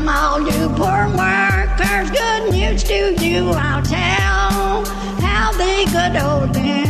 Come all you poor workers, good news to you I'll tell. How the good old union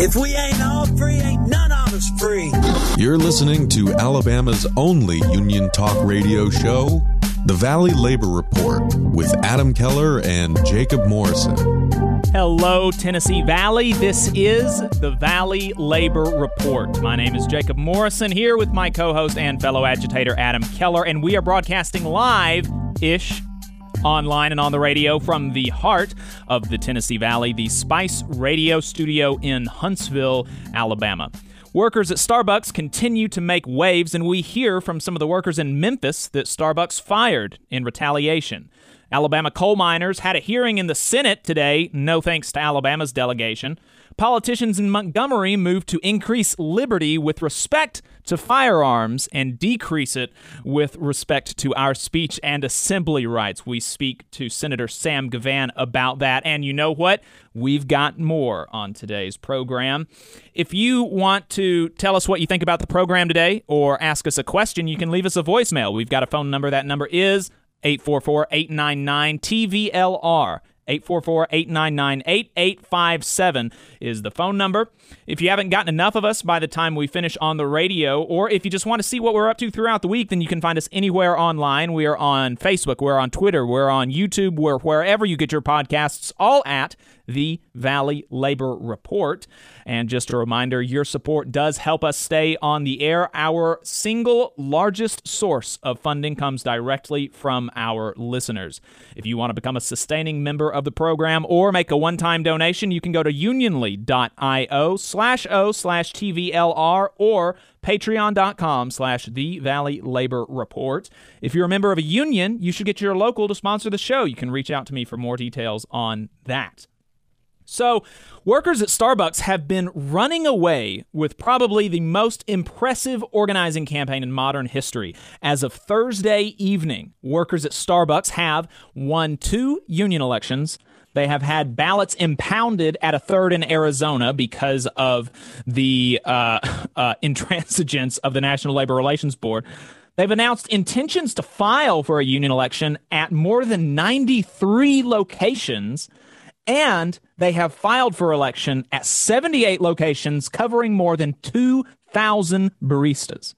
If we ain't all free, ain't none of us free. You're listening to Alabama's only union talk radio show, The Valley Labor Report, with Adam Keller and Jacob Morrison. Hello, Tennessee Valley. This is the Valley Labor Report. My name is Jacob Morrison here with my co host and fellow agitator Adam Keller, and we are broadcasting live ish online and on the radio from the heart of the Tennessee Valley, the Spice Radio Studio in Huntsville, Alabama. Workers at Starbucks continue to make waves, and we hear from some of the workers in Memphis that Starbucks fired in retaliation. Alabama coal miners had a hearing in the Senate today, no thanks to Alabama's delegation. Politicians in Montgomery moved to increase liberty with respect to firearms and decrease it with respect to our speech and assembly rights. We speak to Senator Sam Givhan about that. And you know what? We've got more on today's program. If you want to tell us what you think about the program today or ask us a question, you can leave us a voicemail. We've got a phone number. That number is 844 899 TVLR. 844-899-8857 is the phone number. If you haven't gotten enough of us by the time we finish on the radio, or if you just want to see what we're up to throughout the week, then you can find us anywhere online. We are on Facebook, we're on Twitter, we're on YouTube, we're wherever you get your podcasts, all at the Valley Labor Report. And just a reminder your support does help us stay on the air. Our single largest source of funding comes directly from our listeners. If you want to become a sustaining member of the program or make a one time donation, you can go to unionly.io slash O slash TVLR or patreon.com slash the valley labor report if you're a member of a union you should get your local to sponsor the show you can reach out to me for more details on that so, workers at Starbucks have been running away with probably the most impressive organizing campaign in modern history. As of Thursday evening, workers at Starbucks have won two union elections. They have had ballots impounded at a third in Arizona because of the uh, uh, intransigence of the National Labor Relations Board. They've announced intentions to file for a union election at more than 93 locations and they have filed for election at 78 locations covering more than 2,000 baristas.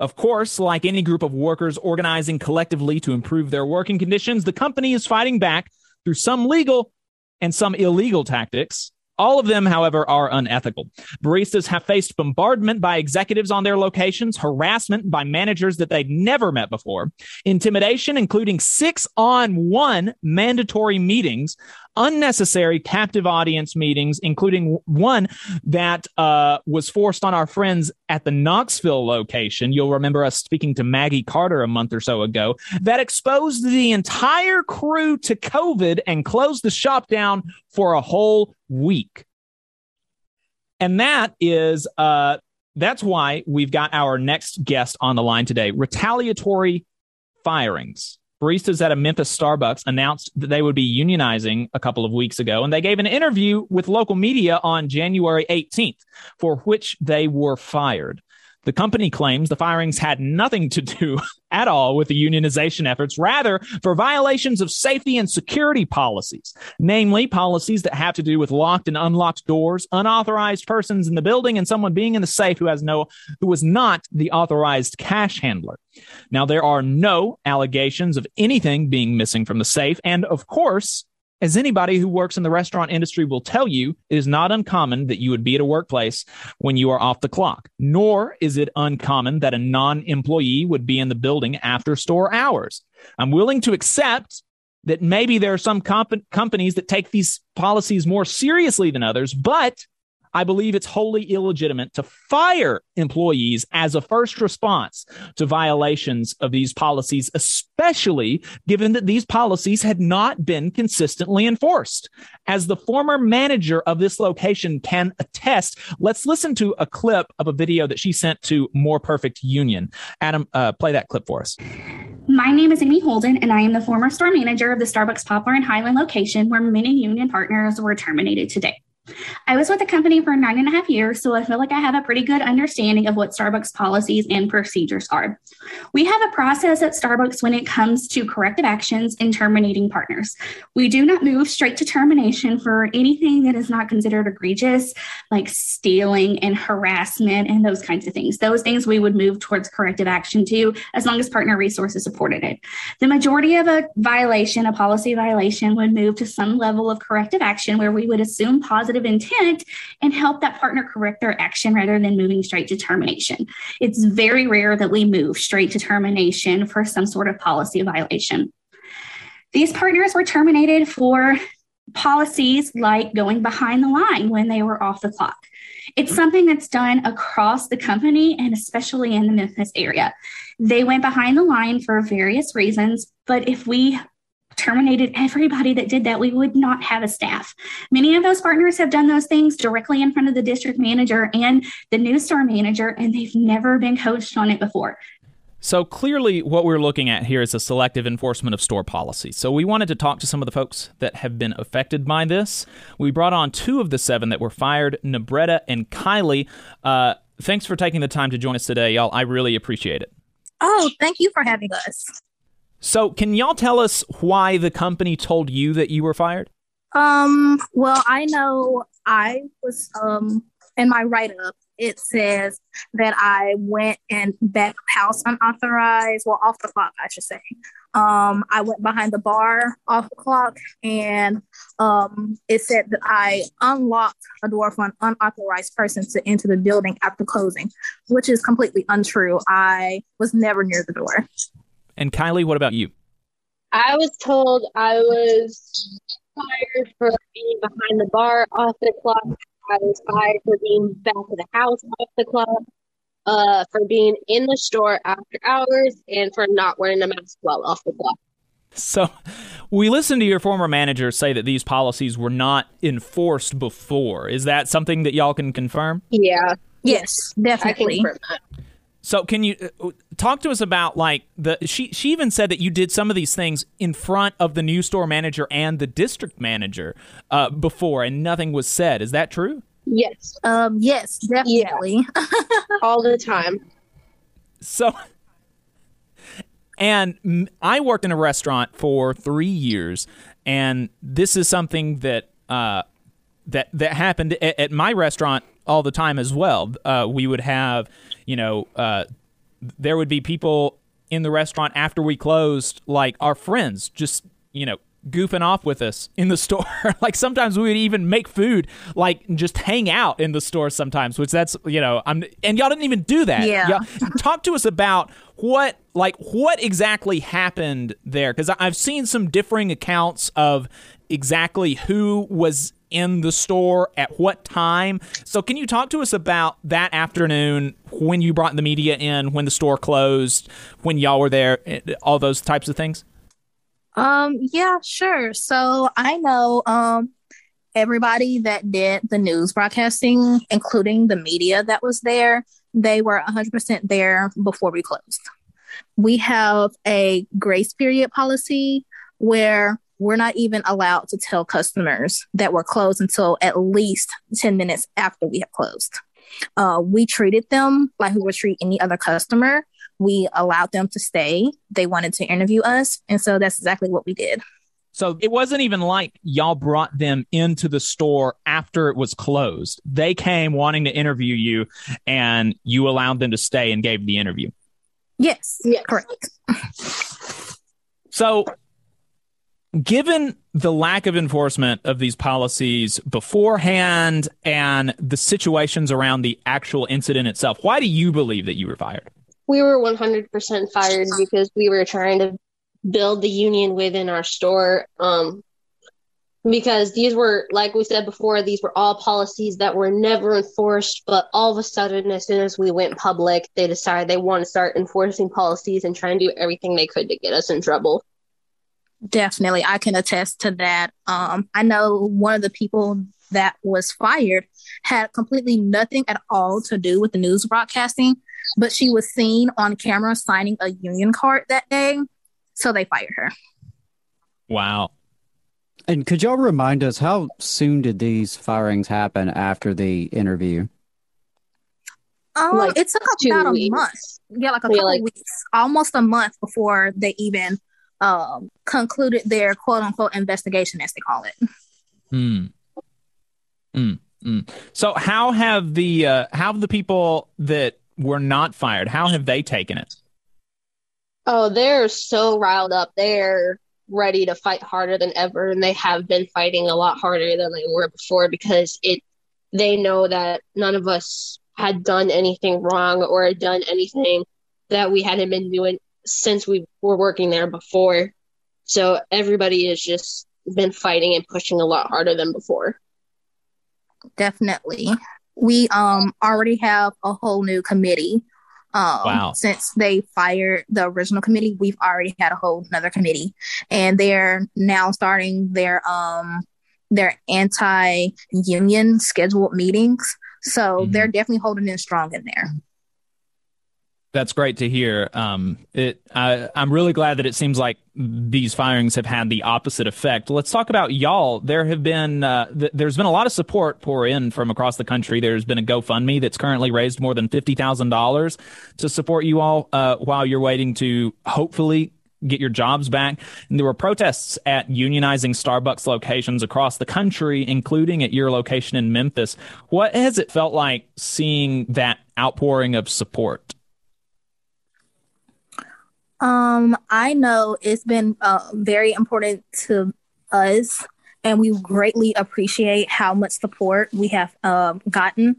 Of course, like any group of workers organizing collectively to improve their working conditions, the company is fighting back through some legal and some illegal tactics. All of them, however, are unethical. Baristas have faced bombardment by executives on their locations, harassment by managers that they'd never met before, intimidation, including six on one mandatory meetings, unnecessary captive audience meetings, including one that uh, was forced on our friends at the Knoxville location. You'll remember us speaking to Maggie Carter a month or so ago that exposed the entire crew to COVID and closed the shop down for a whole week. And that is uh, that's why we've got our next guest on the line today. Retaliatory firings. Baristas at a Memphis Starbucks announced that they would be unionizing a couple of weeks ago, and they gave an interview with local media on January 18th, for which they were fired. The company claims the firings had nothing to do at all with the unionization efforts, rather for violations of safety and security policies, namely policies that have to do with locked and unlocked doors, unauthorized persons in the building, and someone being in the safe who has no, who was not the authorized cash handler. Now, there are no allegations of anything being missing from the safe. And of course, as anybody who works in the restaurant industry will tell you, it is not uncommon that you would be at a workplace when you are off the clock, nor is it uncommon that a non employee would be in the building after store hours. I'm willing to accept that maybe there are some comp- companies that take these policies more seriously than others, but I believe it's wholly illegitimate to fire employees as a first response to violations of these policies, especially given that these policies had not been consistently enforced. As the former manager of this location can attest, let's listen to a clip of a video that she sent to More Perfect Union. Adam, uh, play that clip for us. My name is Amy Holden, and I am the former store manager of the Starbucks Poplar and Highland location where many union partners were terminated today. I was with the company for nine and a half years, so I feel like I have a pretty good understanding of what Starbucks policies and procedures are. We have a process at Starbucks when it comes to corrective actions and terminating partners. We do not move straight to termination for anything that is not considered egregious, like stealing and harassment and those kinds of things. Those things we would move towards corrective action to as long as partner resources supported it. The majority of a violation, a policy violation, would move to some level of corrective action where we would assume positive positive intent and help that partner correct their action rather than moving straight to termination. It's very rare that we move straight to termination for some sort of policy violation. These partners were terminated for policies like going behind the line when they were off the clock. It's something that's done across the company and especially in the Memphis area. They went behind the line for various reasons, but if we terminated everybody that did that, we would not have a staff. Many of those partners have done those things directly in front of the district manager and the new store manager, and they've never been coached on it before. So clearly, what we're looking at here is a selective enforcement of store policy. So we wanted to talk to some of the folks that have been affected by this. We brought on two of the seven that were fired, Nebretta and Kylie. Uh, thanks for taking the time to join us today, y'all. I really appreciate it. Oh, thank you for having us. So, can y'all tell us why the company told you that you were fired? Um, well, I know I was um in my write up it says that I went and back house unauthorized, well off the clock, I should say. Um, I went behind the bar off the clock and um, it said that I unlocked a door for an unauthorized person to enter the building after closing, which is completely untrue. I was never near the door. And Kylie, what about you? I was told I was fired for being behind the bar off the clock. I was fired for being back at the house off the clock, uh, for being in the store after hours, and for not wearing a mask while off the clock. So, we listened to your former manager say that these policies were not enforced before. Is that something that y'all can confirm? Yeah. Yes, definitely. So can you uh, talk to us about like the she she even said that you did some of these things in front of the new store manager and the district manager uh, before and nothing was said. Is that true? Yes. Um yes, definitely. Yeah. All the time. So and I worked in a restaurant for 3 years and this is something that uh that that happened at, at my restaurant all the time as well. Uh, we would have you know, uh, there would be people in the restaurant after we closed, like our friends, just you know, goofing off with us in the store. like sometimes we would even make food, like just hang out in the store sometimes, which that's you know, I'm and y'all didn't even do that. Yeah. Y'all, talk to us about what like what exactly happened there because I've seen some differing accounts of exactly who was in the store at what time. So, can you talk to us about that afternoon when you brought the media in, when the store closed, when y'all were there, eh, all those types of things? Um, yeah, sure. So I know um everybody that did the news broadcasting, including the media that was there, they were 100% there before we closed. We have a grace period policy where we're not even allowed to tell customers that we're closed until at least 10 minutes after we have closed. Uh, we treated them like we would treat any other customer. We allowed them to stay. They wanted to interview us. And so that's exactly what we did. So it wasn't even like y'all brought them into the store after it was closed. They came wanting to interview you and you allowed them to stay and gave the interview. Yes, yes. correct. So given the lack of enforcement of these policies beforehand and the situations around the actual incident itself, why do you believe that you were fired? We were 100% fired because we were trying to build the union within our store. Um, because these were, like we said before, these were all policies that were never enforced. But all of a sudden, as soon as we went public, they decided they want to start enforcing policies and try and do everything they could to get us in trouble. Definitely, I can attest to that. Um, I know one of the people that was fired had completely nothing at all to do with the news broadcasting, but she was seen on camera signing a union card that day, so they fired her. Wow. And could y'all remind us how soon did these firings happen after the interview? Um, Like it took two about a month. Yeah, like a Yeah, couple like- weeks, almost a month before they even um, concluded their quote unquote investigation, as they call it. Hmm. Mm, mm. So how have the uh, how have the people that were not fired? How have they taken it? Oh, they're so riled up. They're ready to fight harder than ever, and they have been fighting a lot harder than they were before because it. They know that none of us had done anything wrong or done anything that we hadn't been doing since we were working there before. So everybody has just been fighting and pushing a lot harder than before. Definitely. We um already have a whole new committee. Um Wow. since they fired the original committee, we've already had a whole another committee. And they're now starting their um their anti union scheduled meetings. So Mhm. they're definitely holding in strong in there. That's great to hear. Um, it, I, I'm really glad that it seems like these firings have had the opposite effect. Let's talk about y'all. There have been, uh, th- there's been a lot of support pour in from across the country. There's been a GoFundMe that's currently raised more than fifty thousand dollars to support you all uh, while you're waiting to hopefully get your jobs back. And there were protests at unionizing Starbucks locations across the country, including at your location in Memphis. What has it felt like seeing that outpouring of support? Um, I know it's been uh, very important to us, and we greatly appreciate how much support we have um, gotten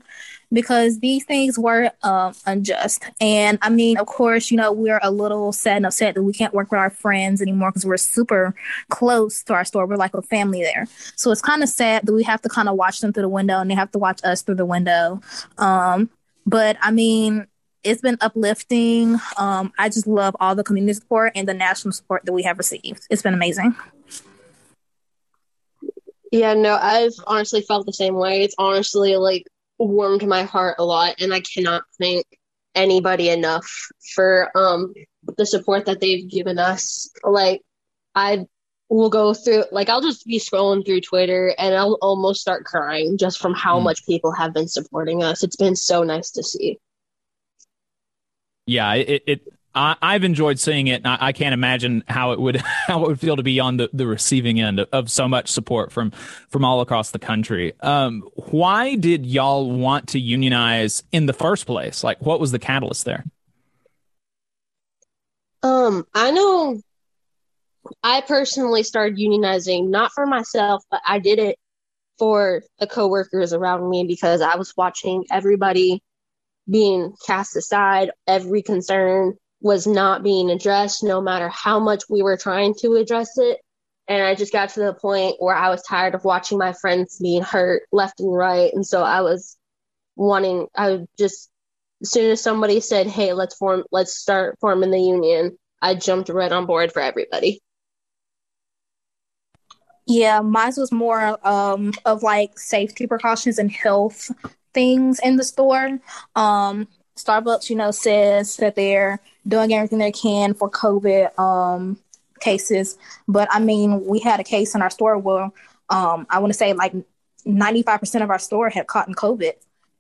because these things were um, unjust. And I mean, of course, you know, we're a little sad and upset that we can't work with our friends anymore because we're super close to our store. We're like a family there. So it's kind of sad that we have to kind of watch them through the window and they have to watch us through the window. Um, but I mean, it's been uplifting. Um, I just love all the community support and the national support that we have received. It's been amazing. Yeah, no, I've honestly felt the same way. It's honestly like warmed my heart a lot, and I cannot thank anybody enough for um the support that they've given us. Like, I will go through, like, I'll just be scrolling through Twitter and I'll almost start crying just from how Mm. much people have been supporting us. It's been so nice to see. Yeah it, it I, I've enjoyed seeing it. I, I can't imagine how it would how it would feel to be on the, the receiving end of, of so much support from from all across the country. Um, why did y'all want to unionize in the first place? Like, what was the catalyst there? Um, I know I personally started unionizing not for myself, but I did it for the coworkers around me because I was watching everybody being cast aside. Every concern was not being addressed, no matter how much we were trying to address it. And I just got to the point where I was tired of watching my friends being hurt left and right. And so I was wanting, I would just, as soon as somebody said, hey, let's form, let's start forming the union, I jumped right on board for everybody. Yeah, mine was more um, of like safety precautions and health things in the store. Um, Starbucks, you know, says that they're doing everything they can for COVID um, cases. But I mean, we had a case in our store where um, I want to say like 95% of our store had caught in COVID.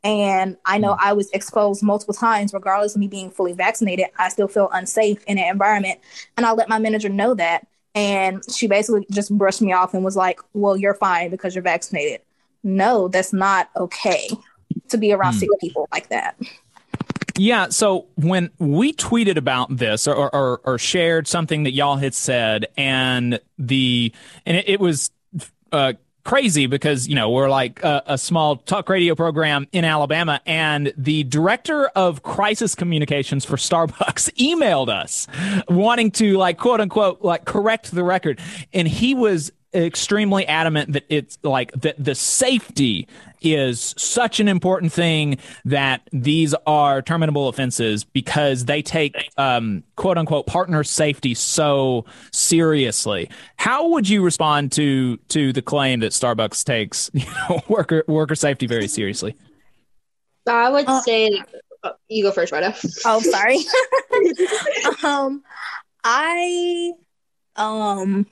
And I know I was exposed multiple times, regardless of me being fully vaccinated. I still feel unsafe in an environment. And I let my manager know that. And she basically just brushed me off and was like, Well, you're fine because you're vaccinated. No, that's not okay to be around sick people like that. Yeah, so when we tweeted about this or, or, or shared something that y'all had said, and the and it, it was uh, crazy because you know we're like a, a small talk radio program in Alabama, and the director of crisis communications for Starbucks emailed us wanting to like quote unquote like correct the record, and he was extremely adamant that it's like that the safety is such an important thing that these are terminable offenses because they take um, quote unquote partner safety so seriously. How would you respond to to the claim that Starbucks takes you know, worker worker safety very seriously? I would say oh, you go first, Rita. Oh, sorry. um, I um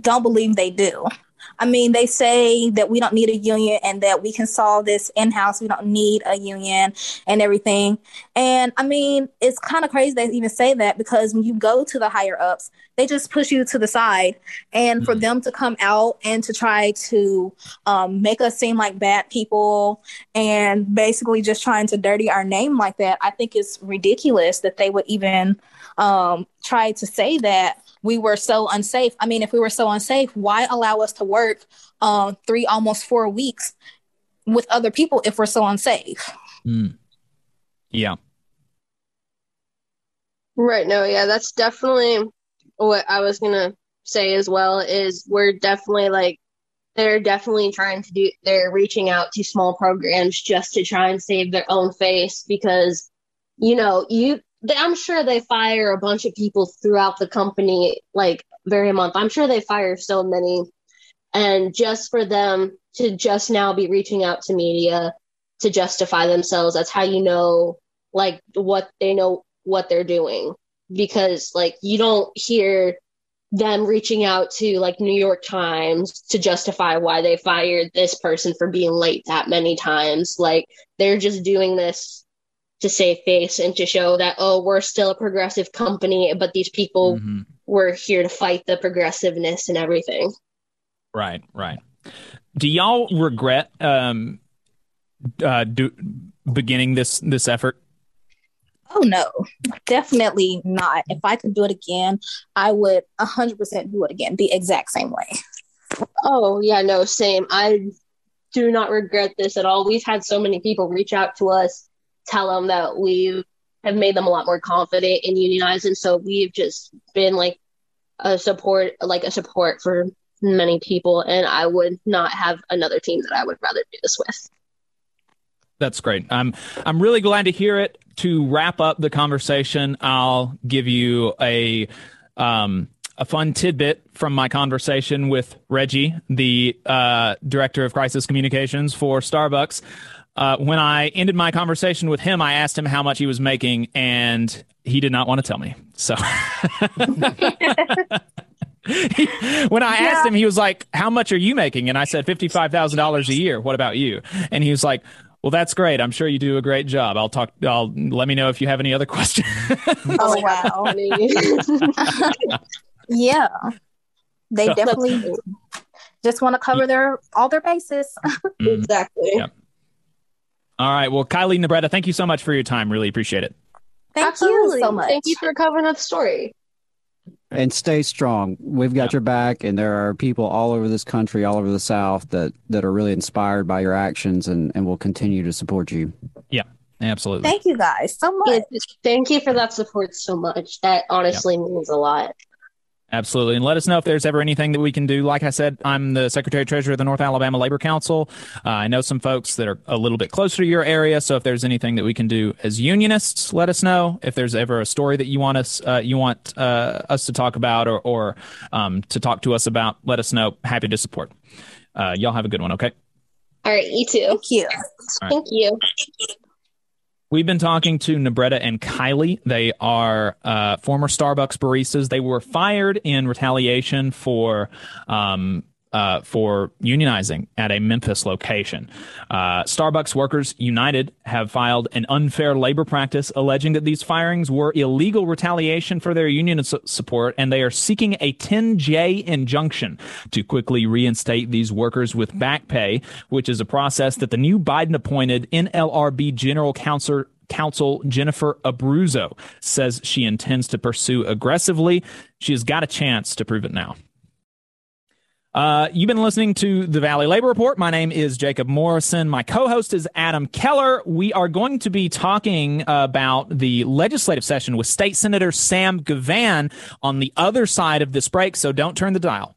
don't believe they do. I mean, they say that we don't need a union and that we can solve this in house. We don't need a union and everything. And I mean, it's kind of crazy they even say that because when you go to the higher ups, they just push you to the side. And for them to come out and to try to um, make us seem like bad people and basically just trying to dirty our name like that, I think it's ridiculous that they would even um, try to say that we were so unsafe. I mean, if we were so unsafe, why allow us to work um, three, almost four weeks with other people if we're so unsafe? Mm. Yeah. Right. No, yeah, that's definitely what I was gonna say as well. Is we're definitely like they're definitely trying to do. They're reaching out to small programs just to try and save their own face because you know you I'm sure they fire a bunch of people throughout the company, like very month. I'm sure they fire so many. And just for them to just now be reaching out to media to justify themselves, that's how you know, like, what they know what they're doing. Because, like, you don't hear them reaching out to, like, New York Times to justify why they fired this person for being late that many times. Like, they're just doing this to save face and to show that oh we're still a progressive company but these people mm-hmm. were here to fight the progressiveness and everything. Right right. Do y'all regret um uh do beginning this this effort? Oh no. Definitely not. If i could do it again i would 100% do it again the exact same way. Oh yeah no same. I do not regret this at all. We've had so many people reach out to us tell them that we have made them a lot more confident in unionizing. So we've just been like a support, like a support for many people. And I would not have another team that I would rather do this with. That's great. I'm I'm really glad to hear it. To wrap up the conversation, I'll give you a um, a fun tidbit from my conversation with Reggie, the uh, director of crisis communications for Starbucks. Uh, when I ended my conversation with him, I asked him how much he was making, and he did not want to tell me. So. he, when I asked yeah. him, he was like, "How much are you making?" And I said, fifty-five thousand dollars a year. What about you?" And he was like, "Well, that's great. I'm sure you do a great job. I'll talk. I'll let me know if you have any other questions." oh wow! yeah, they so, definitely just want to cover their all their bases. Mm-hmm. exactly. Yeah. All right. Well, Kylie Nebretta, thank you so much for your time. Really appreciate it. Thank Absolutely. you so much. Thank you for covering up the story. And stay strong. We've got yeah. your back, and there are people all over this country, all over the South, that that are really inspired by your actions, and and will continue to support you. Yeah, absolutely. Thank you guys so much. Thank you for that support so much. That honestly yeah. means a lot. Absolutely. And let us know if there's ever anything that we can do. Like I said, I'm the Secretary Treasurer of the North Alabama Labor Council. Uh, I know some folks that are a little bit closer to your area. So if there's anything that we can do as unionists, let us know. If there's ever a story that you want us, uh, you want uh, us to talk about or, or um, to talk to us about, let us know. Happy to support. Uh, y'all have a good one. Okay. All right. You too. Thank you. Right. Thank you. We've been talking to Nebretta and Kylie. They are uh, former Starbucks baristas. They were fired in retaliation for um, uh, for unionizing at a Memphis location. Uh, Starbucks Workers United have filed an unfair labor practice alleging that these firings were illegal retaliation for their union su- support, and they are seeking a 10J injunction to quickly reinstate these workers with back pay, which is a process that the new Biden appointed NLRB General Counsel counsel Jennifer Abruzzo says she intends to pursue aggressively. She has got a chance to prove it now. Uh, you've been listening to the Valley Labor Report. My name is Jacob Morrison. My co-host is Adam Keller. We are going to be talking about the legislative session with State Senator Sam Givhan on the other side of this break. So don't turn the dial.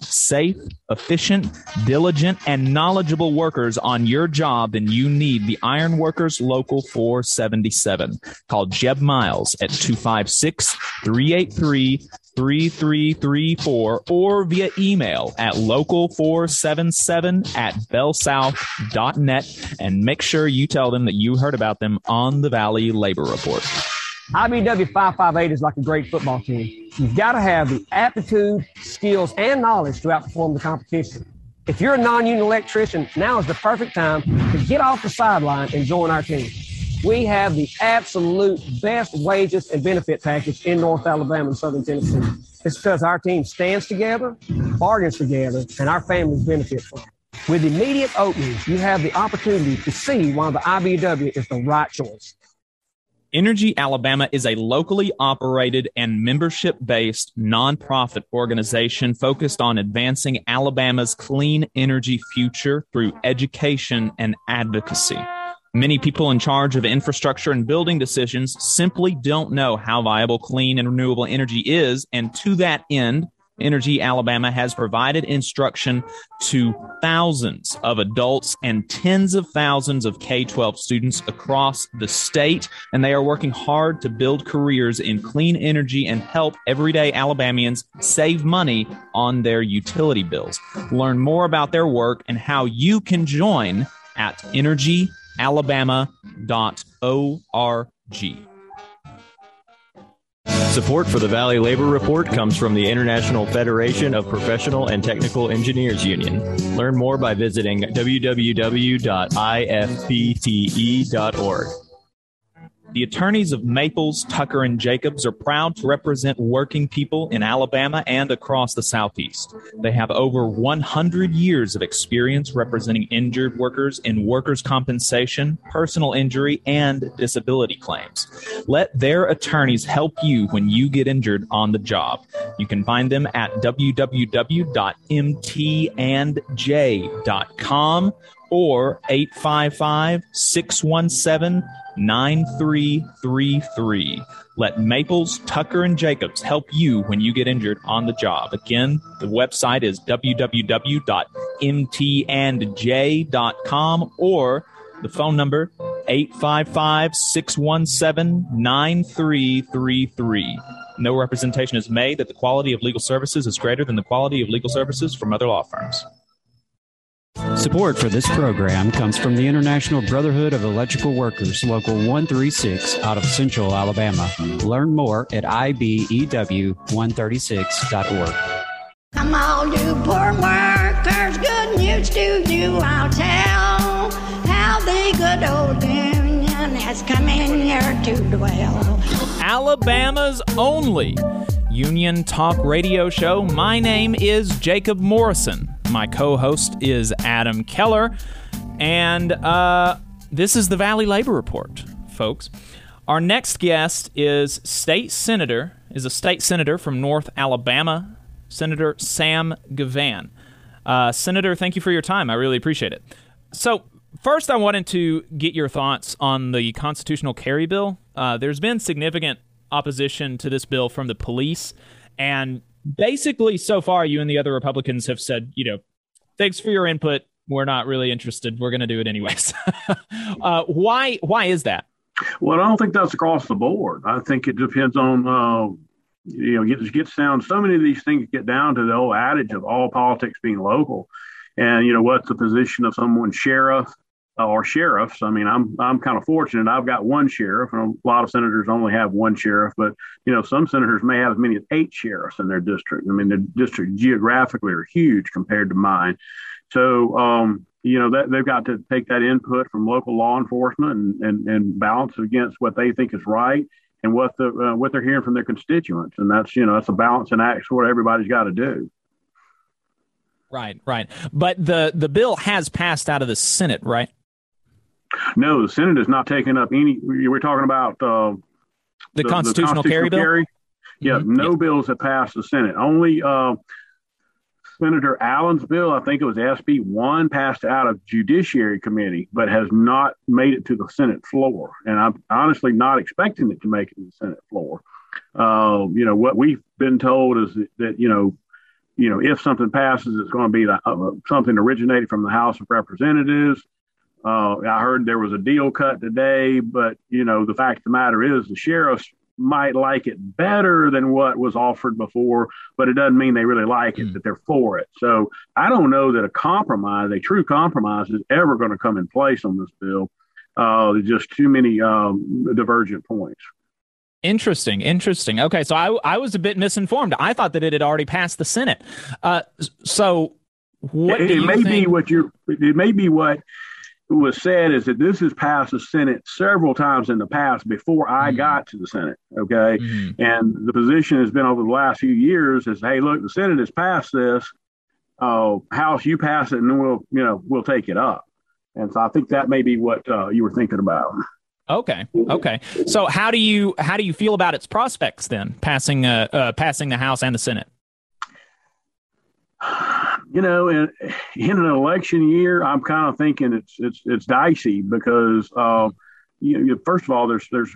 safe, efficient, diligent, and knowledgeable workers on your job, then you need the Iron Workers Local 477. Call Jeb Miles at 256 383 3334 or via email at local477 at bellsouth.net and make sure you tell them that you heard about them on the Valley Labor Report. IBEW 558 is like a great football team. You've got to have the aptitude, skills, and knowledge to outperform the competition. If you're a non union electrician, now is the perfect time to get off the sideline and join our team. We have the absolute best wages and benefit package in North Alabama and Southern Tennessee. It's because our team stands together, bargains together, and our families benefit from it. With immediate openings, you have the opportunity to see why the IBEW is the right choice. Energy Alabama is a locally operated and membership based nonprofit organization focused on advancing Alabama's clean energy future through education and advocacy. Many people in charge of infrastructure and building decisions simply don't know how viable clean and renewable energy is, and to that end, Energy Alabama has provided instruction to thousands of adults and tens of thousands of K 12 students across the state. And they are working hard to build careers in clean energy and help everyday Alabamians save money on their utility bills. Learn more about their work and how you can join at energyalabama.org. Support for the Valley Labor Report comes from the International Federation of Professional and Technical Engineers Union. Learn more by visiting www.ifpte.org. The attorneys of Maples, Tucker, and Jacobs are proud to represent working people in Alabama and across the Southeast. They have over 100 years of experience representing injured workers in workers' compensation, personal injury, and disability claims. Let their attorneys help you when you get injured on the job. You can find them at www.mtandj.com or 855 617 9333. Let Maples, Tucker, and Jacobs help you when you get injured on the job. Again, the website is www.mtandj.com or the phone number 855 617 9333. No representation is made that the quality of legal services is greater than the quality of legal services from other law firms. Support for this program comes from the International Brotherhood of Electrical Workers, Local 136 out of Central Alabama. Learn more at IBEW136.org. Come on, you poor workers, good news to you I'll tell. How the good old union has come in here to dwell. Alabama's only Union Talk radio show. My name is Jacob Morrison. My co host is Adam Keller. And uh, this is the Valley Labor Report, folks. Our next guest is state senator, is a state senator from North Alabama, Senator Sam Givhan. Uh, senator, thank you for your time. I really appreciate it. So, first, I wanted to get your thoughts on the constitutional carry bill. Uh, there's been significant opposition to this bill from the police, and basically, so far, you and the other Republicans have said, you know, thanks for your input. We're not really interested. We're going to do it anyways. uh, why? Why is that? Well, I don't think that's across the board. I think it depends on uh, you know, gets gets down. So many of these things get down to the old adage of all politics being local, and you know, what's the position of someone sheriff or sheriffs? I mean, I'm I'm kind of fortunate. I've got one sheriff, and a lot of senators only have one sheriff. But you know, some senators may have as many as eight sheriffs in their district. I mean, their district geographically are huge compared to mine. So, um, you know, that they've got to take that input from local law enforcement and, and, and balance against what they think is right and what the uh, what they're hearing from their constituents. And that's you know that's a balance and act what everybody's got to do. Right, right. But the the bill has passed out of the Senate, right? No, the Senate has not taken up any. We're talking about uh, the, the, constitutional, the constitutional carry bill. Carry. Yeah, mm-hmm. no bills have passed the Senate. Only uh, Senator Allen's bill, I think it was SB one, passed out of Judiciary Committee, but has not made it to the Senate floor. And I'm honestly not expecting it to make it to the Senate floor. Uh, you know what we've been told is that, that you know, you know, if something passes, it's going to be the, uh, something originated from the House of Representatives. Uh, I heard there was a deal cut today, but you know, the fact of the matter is, the sheriffs might like it better than what was offered before, but it doesn't mean they really like it, mm. that they're for it. So I don't know that a compromise, a true compromise, is ever going to come in place on this bill. Uh, there's just too many um, divergent points. Interesting, interesting. Okay, so I I was a bit misinformed. I thought that it had already passed the Senate. Uh, so what it, it may think? be what you're. It may be what was said is that this has passed the Senate several times in the past before I mm-hmm. got to the Senate. Okay. Mm-hmm. And the position has been over the last few years is, hey, look, the Senate has passed this. Uh, House, you pass it, and then we'll, you know, we'll take it up. And so I think that may be what uh, you were thinking about. Okay. Okay. So how do you how do you feel about its prospects then, passing uh, uh passing the House and the Senate? you know, in, in an election year, I'm kind of thinking it's it's it's dicey because uh, you know, first of all, there's there's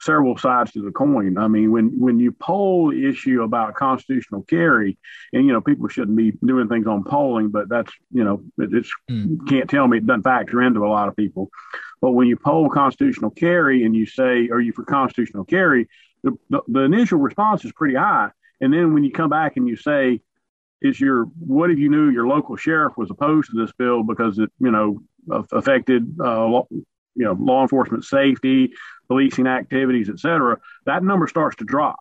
several sides to the coin. I mean, when when you poll the issue about constitutional carry, and you know, people shouldn't be doing things on polling, but that's you know, it, it's mm. can't tell me it doesn't factor into a lot of people. But when you poll constitutional carry and you say, "Are you for constitutional carry?" the, the, the initial response is pretty high, and then when you come back and you say is your what if you knew your local sheriff was opposed to this bill because it you know affected uh, you know law enforcement safety, policing activities, et cetera. That number starts to drop,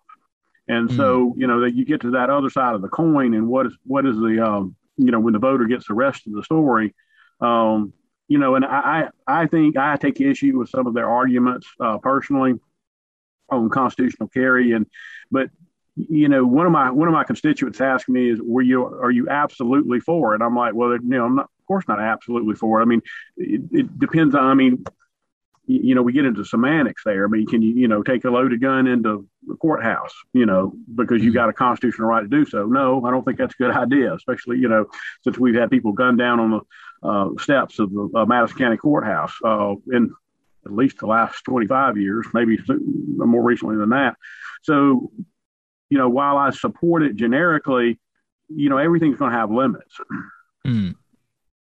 and mm-hmm. so you know that you get to that other side of the coin, and what is what is the um, you know when the voter gets the rest of the story. Um, you know, and I, I think I take issue with some of their arguments uh, personally on constitutional carry, and but you know, one of my one of my constituents asked me is, "Were you are you absolutely for it?" I'm like, "Well, you know, I'm not, of course not absolutely for it. I mean, it, it depends on. I mean, you know, we get into semantics there. I mean, can you, you know, take a loaded gun into the courthouse, you know, because you mm-hmm. got a constitutional right to do so? No, I don't think that's a good idea, especially, you know, since we've had people gunned down on the uh, steps of the uh, Madison County Courthouse uh, in at least the last 25 years, maybe more recently than that. So you know, while I support it generically, you know, everything's going to have limits. Mm.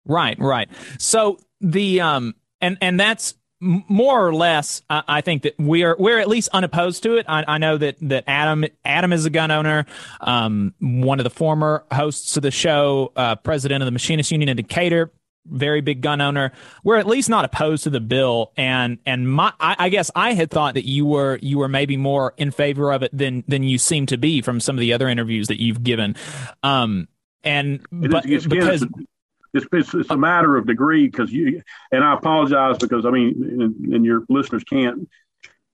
Right, right. So the um, and and that's more or less, I, I, think that we're we're at least unopposed to it. I, I, know that that Adam Adam is a gun owner, um, one of the former hosts of the show, uh, president of the Machinists Union in Decatur very big gun owner. We're at least not opposed to the bill, and and my I, I, guess I had thought that you were you were maybe more in favor of it than than you seem to be from some of the other interviews that you've given. Um, and but it's, because. It's, it's, it's, a matter of degree because you and I apologize because I mean and, and your listeners can't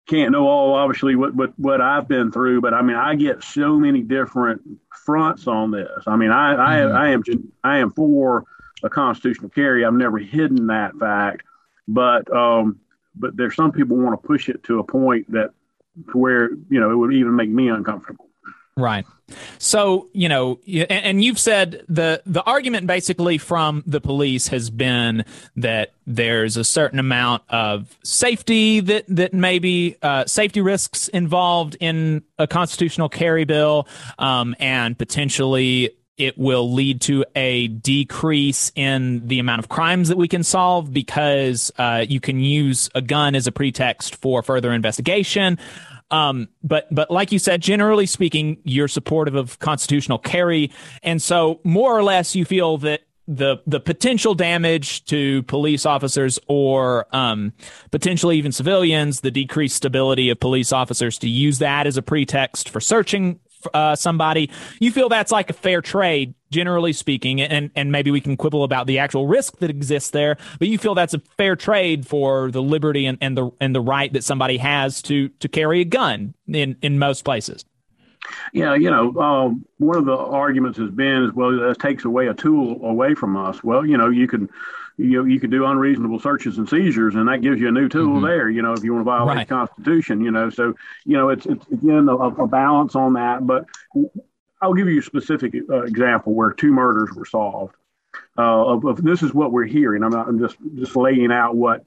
can't know all obviously what, what what I've been through, but I mean I get so many different fronts on this. I mean I mm-hmm. I, I am I am for a constitutional carry. I've never hidden that fact, but um, but there's some people want to push it to a point that to where you know it would even make me uncomfortable. Right. So you know, and you've said the the argument basically from the police has been that there's a certain amount of safety that that maybe uh, safety risks involved in a constitutional carry bill, um, and potentially it will lead to a decrease in the amount of crimes that we can solve because uh, you can use a gun as a pretext for further investigation. Um, but but like you said, generally speaking, you're supportive of constitutional carry, and so more or less you feel that the the potential damage to police officers or um, potentially even civilians, the decreased stability of police officers to use that as a pretext for searching uh, somebody. You feel that's like a fair trade, generally speaking, and and maybe we can quibble about the actual risk that exists there, but you feel that's a fair trade for the liberty and, and the and the right that somebody has to to carry a gun in in most places. Yeah, you know, um, one of the arguments has been is well, that takes away a tool away from us. Well, you know, you can, you know, you can do unreasonable searches and seizures, and that gives you a new tool mm-hmm. there. You know, if you want to violate right. the Constitution, you know, so you know, it's it's again a, a balance on that. But I'll give you a specific uh, example where two murders were solved. Uh, of, of, this is what we're hearing. I'm not. I'm just just laying out what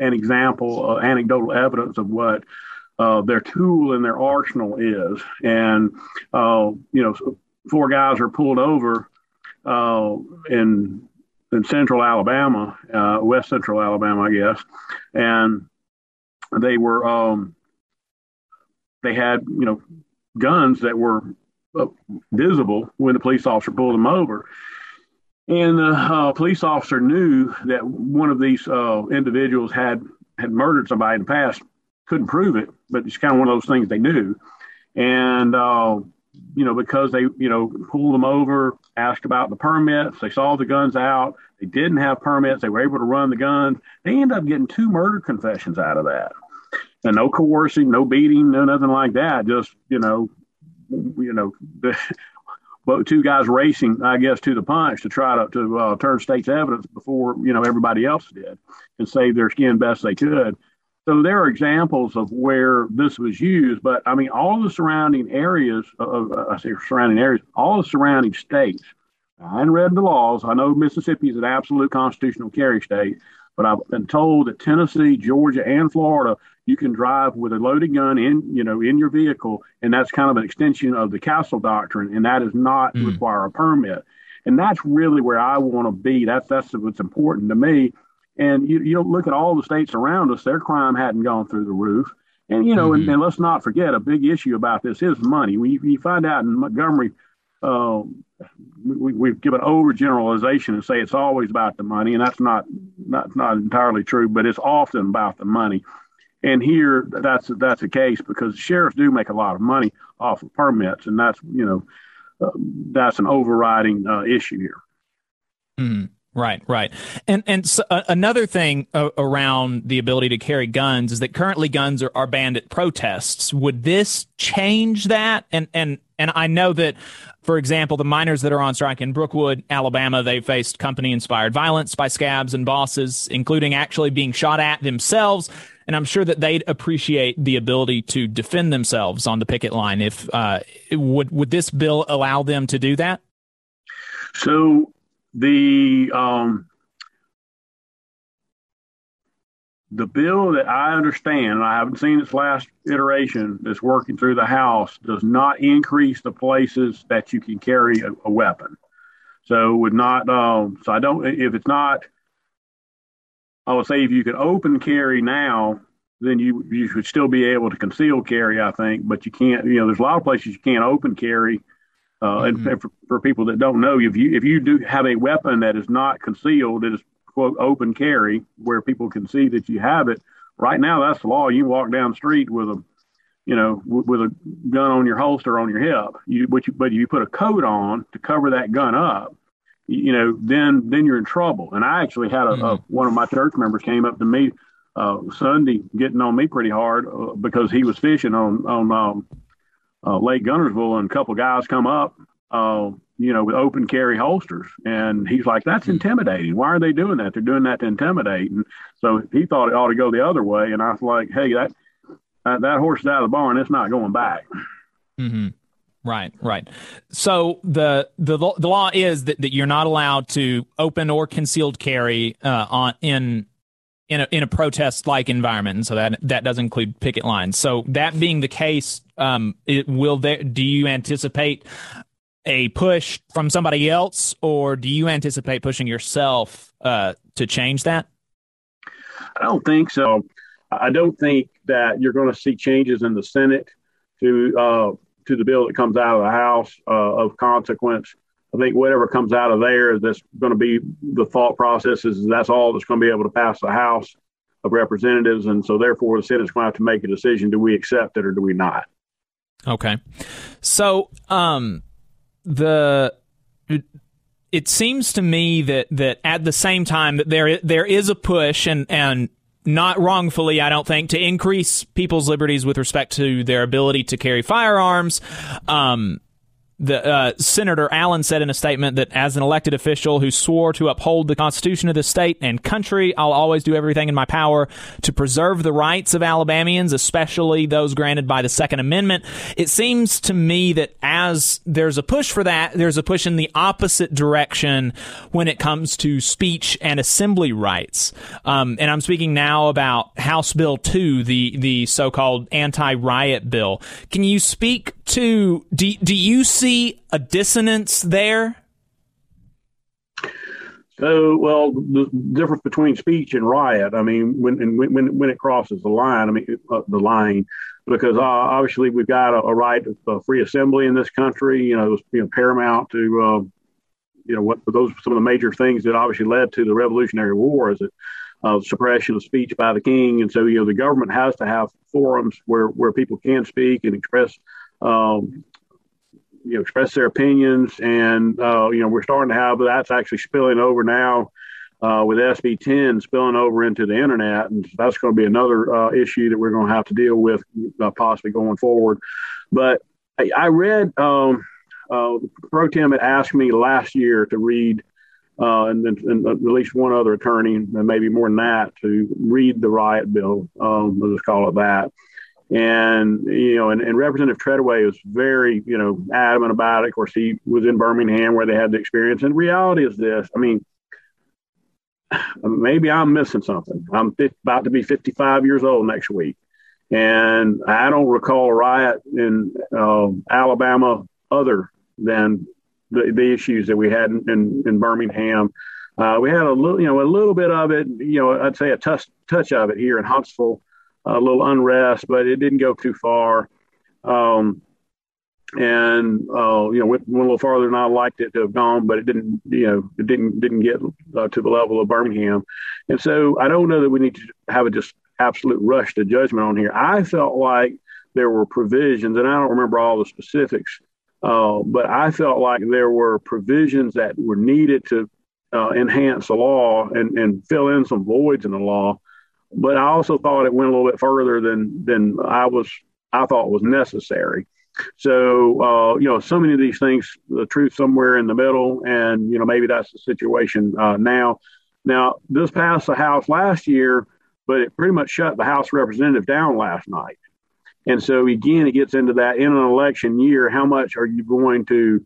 an example, uh, anecdotal evidence of what uh, their tool and their arsenal is. And, uh, you know, four guys are pulled over uh, in, in central Alabama, uh, west central Alabama, I guess. And they were, um, they had, you know, guns that were uh, visible when the police officer pulled them over. And the uh, police officer knew that one of these uh, individuals had had murdered somebody in the past couldn't prove it, but it's kind of one of those things they knew. And, uh, you know, because they, you know, pulled them over, asked about the permits, they saw the guns out, they didn't have permits, they were able to run the guns. They ended up getting two murder confessions out of that. And no coercing, no beating, no nothing like that. Just, you know, you know, the, but two guys racing, I guess, to the punch to try to, to uh, turn state's evidence before, you know, everybody else did and save their skin best they could. So there are examples of where this was used, but I mean, all the surrounding areas of, uh, I say surrounding areas, all the surrounding states. I haven't read the laws. I know Mississippi is an absolute constitutional carry state, but I've been told that Tennessee, Georgia, and Florida, you can drive with a loaded gun in, you know, in your vehicle, and that's kind of an extension of the Castle Doctrine, and that does not mm. require a permit. And that's really where I want to be. That's that's what's important to me and you, you look at all the states around us, their crime hadn't gone through the roof. And, you know, mm-hmm. and, and, let's not forget a big issue about this is money. When you, you find out in Montgomery, uh, we, we give an overgeneralization and say it's always about the money, and that's not, not, not entirely true, but it's often about the money. And here, that's that's the case because sheriffs do make a lot of money off of permits, and that's you know uh, that's an overriding uh, issue here. Mm-hmm. Right, right, and and so, uh, another thing uh, around the ability to carry guns is that currently guns are, are banned at protests. Would this change that? And and and I know that, for example, the miners that are on strike in Brookwood, Alabama, they faced company-inspired violence by scabs and bosses, including actually being shot at themselves. And I'm sure that they'd appreciate the ability to defend themselves on the picket line. If uh, would would this bill allow them to do that? So the um, the bill that I understand, I haven't seen its last iteration that's working through the House, does not increase the places that you can carry a, a weapon. So would not. Um, so I don't. If it's not, I would say if you could open carry now, then you you should still be able to conceal carry. I think, but you can't. You know, there's a lot of places you can't open carry uh, mm-hmm. And for, for, people that don't know, if you if you do have a weapon that is not concealed, it is quote open carry, where people can see that you have it. Right now, that's the law. You walk down the street with a, you know, w- with a gun on your holster on your hip. You but you but if you put a coat on to cover that gun up, you know, then then you're in trouble. And I actually had a, mm-hmm. a one of my church members came up to me uh, Sunday, getting on me pretty hard uh, because he was fishing on on um, uh, Lake Guntersville and a couple guys come up, uh, you know, with open carry holsters, and he's like, "That's hmm. intimidating. Why are they doing that? They're doing that to intimidate." And so he thought it ought to go the other way, and I was like, "Hey, that that, that horse is out of the barn. It's not going back." Mm-hmm. Right, right. So the the the law is that, that you're not allowed to open or concealed carry uh, on in in a in a protest like environment, and so that that does include picket lines. So that being the case, um, it, will there? Do you anticipate a push from somebody else, or do you anticipate pushing yourself uh, to change that? I don't think so. I don't think that you're going to see changes in the Senate to uh, to the bill that comes out of the House uh, of consequence. I think whatever comes out of there, that's going to be the thought process is that's all that's going to be able to pass the House of Representatives, and so therefore the Senate's going to have to make a decision: do we accept it or do we not? Okay, so um, the it seems to me that that at the same time that there there is a push and and not wrongfully, I don't think, to increase people's liberties with respect to their ability to carry firearms. Um, the uh, Senator Allen said in a statement that as an elected official who swore to uphold the Constitution of the state and country, I'll always do everything in my power to preserve the rights of Alabamians, especially those granted by the Second Amendment. It seems to me that as there's a push for that, there's a push in the opposite direction when it comes to speech and assembly rights. Um, and I'm speaking now about House Bill 2, the, the so-called anti-riot bill. Can you speak to, do, do you see see a dissonance there? So, well, the difference between speech and riot. I mean, when when when it crosses the line, I mean uh, the line, because uh, obviously we've got a, a right of uh, free assembly in this country. You know, you know, paramount to uh, you know what those some of the major things that obviously led to the Revolutionary War is that uh, suppression of speech by the king, and so you know the government has to have forums where where people can speak and express um, you know express their opinions, and uh, you know we're starting to have that's actually spilling over now uh, with SB 10 spilling over into the internet, and that's going to be another uh, issue that we're going to have to deal with uh, possibly going forward. But I, I read um, uh, Pro Tem had asked me last year to read. Uh, and and at least one other attorney, and maybe more than that, to read the riot bill. Um, let's call it that. And, you know, and, and Representative Treadaway was very, you know, adamant about it. Of course, he was in Birmingham where they had the experience. And reality is this I mean, maybe I'm missing something. I'm about to be 55 years old next week. And I don't recall a riot in uh, Alabama other than the, the issues that we had in, in, in Birmingham. Uh, we had a little, you know, a little bit of it, you know, I'd say a touch, touch of it here in Huntsville a little unrest, but it didn't go too far. Um, and uh, you know, went, went, a little farther than I liked it to have gone, but it didn't, you know, it didn't didn't get uh, to the level of Birmingham. And so I don't know that we need to have a just absolute rush to judgment on here. I felt like there were provisions, and I don't remember all the specifics, uh, but I felt like there were provisions that were needed to uh, enhance the law and, and fill in some voids in the law but I also thought it went a little bit further than than I was I thought was necessary. So uh, you know, so many of these things, the truth somewhere in the middle, and you know maybe that's the situation uh, now. Now this passed the House last year, but it pretty much shut the House representative down last night. And so again, it gets into that in an election year, how much are you going to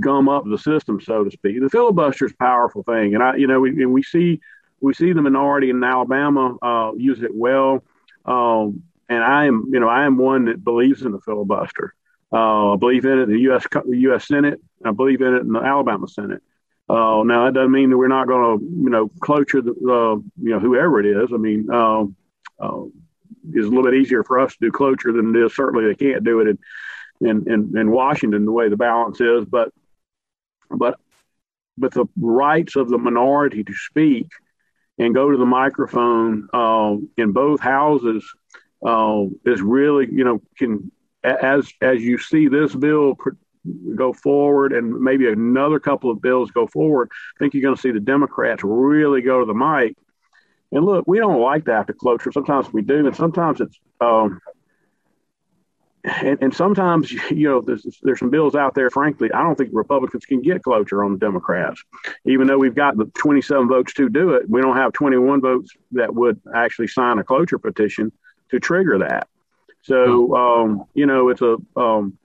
gum up the system, so to speak? The filibuster is powerful thing, and I, you know, we, and we see we see the minority in Alabama uh, use it well. Um, and I am, you know, I am one that believes in the filibuster. Uh, I believe in it in the U.S. the U.S. Senate. I believe in it in the Alabama Senate. Uh, now that doesn't mean that we're not going to, you know, cloture the, uh, you know, whoever it is. I mean, um, uh, it's a little bit easier for us to do cloture than it is. Certainly, they can't do it in, in, in, in Washington the way the balance is. But, but, but the rights of the minority to speak and go to the microphone uh, in both houses uh, is really, you know, can as as you see this bill go forward and maybe another couple of bills go forward, I think you're going to see the Democrats really go to the mic. And look, we don't like that to cloture. Sometimes we do, and sometimes it's um, and, and, sometimes you know there's, there's some bills out there. Frankly, I don't think Republicans can get cloture on the Democrats, even though we've got the 27 votes to do it. We don't have 21 votes that would actually sign a cloture petition to trigger that. So um, you know, it's a. Um,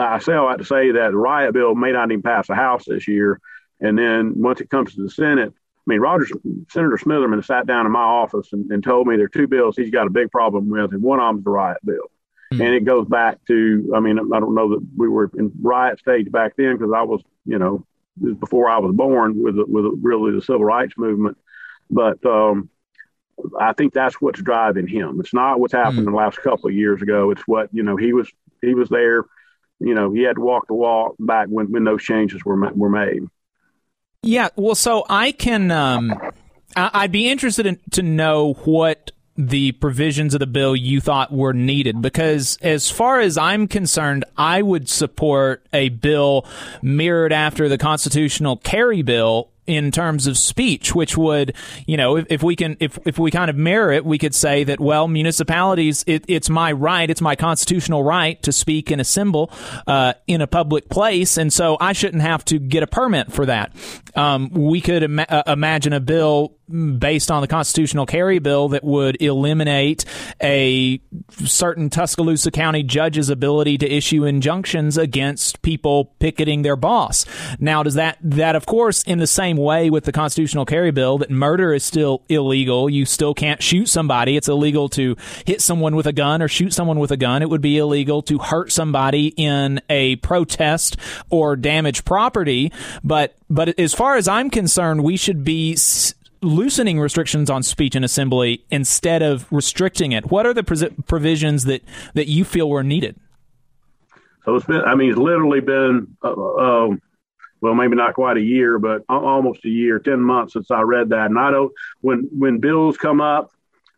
I say all that to say that the riot bill may not even pass the House this year, and then once it comes to the Senate, mean, Rodger, Senator Smitherman sat down in my office and, and, told me there are two bills he's got a big problem with, and one of them's the riot bill. Mm-hmm. And it goes back to, I mean, I don't know that we were in riot stage back then because I was, you know, before I was born with with really the civil rights movement. But um, I think that's what's driving him. It's not what's happened mm. the last couple of years ago. It's what you know he was he was there. You know he had to walk the walk back when when those changes were were made. Yeah, well, so I can. Um, I'd be interested in, to know what the provisions of the bill you thought were needed because as far as I'm concerned, I would support a bill mirrored after the constitutional carry bill in terms of speech, which would, you know, if, if, we can, if, if we kind of mirror it, we could say that, well, municipalities, it, it's my right, it's my constitutional right to speak and assemble uh, in a public place, and so I shouldn't have to get a permit for that. Um, we could Im- uh, imagine a bill based on the constitutional carry bill that would eliminate a certain Tuscaloosa County judge's ability to issue injunctions against people picketing their boss. Now, does that, that of course, in the same way with the constitutional carry bill, that murder is still illegal. You still can't shoot somebody. It's illegal to hit someone with a gun or shoot someone with a gun. It would be illegal to hurt somebody in a protest or damage property. But, but as far as I'm concerned, we should be loosening restrictions on speech and assembly instead of restricting it. What are the provisions that, that you feel were needed? So it's been, I mean, it's literally been, uh, um, well, maybe not quite a year, but almost a year, 10 months since I read that. And I don't, when, when bills come up,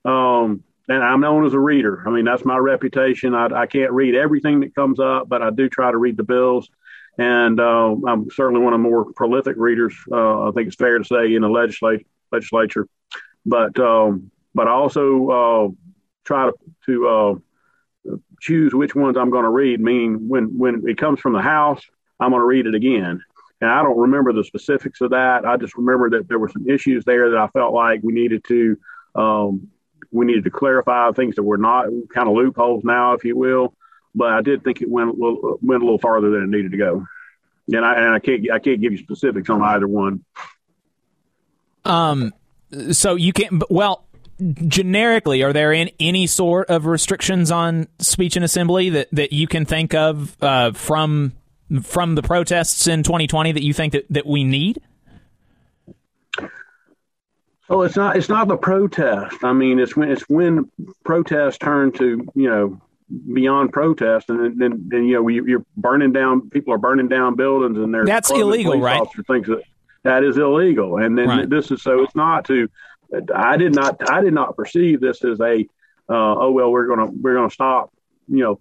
um, and I'm known as a reader. I mean, that's my reputation. I, I can't read everything that comes up, but I do try to read the bills and uh, I'm certainly one of the more prolific readers. Uh, I think it's fair to say in the legislature legislature. But um, but I also uh, try to, to uh, choose which ones I'm going to read. Meaning, when when it comes from the House, I'm going to read it again. And I don't remember the specifics of that. I just remember that there were some issues there that I felt like we needed to um, we needed to clarify things that were not kind of loopholes now, if you will. But I did think it went a little, went a little farther than it needed to go. And I, and I can't I can't give you specifics on either one. Um, so you can't. Well, generically, are there in any sort of restrictions on speech and assembly that, that you can think of uh, from from the protests in 2020 that you think that, that we need? Oh, it's not. It's not the protest. I mean, it's when it's when protests turn to you know beyond protest, and then then you know you're burning down. People are burning down buildings, and they're that's illegal, right? Thinks that that is illegal. And then right. this is so it's not to. I did not. I did not perceive this as a. Uh, oh well, we're gonna we're gonna stop. You know,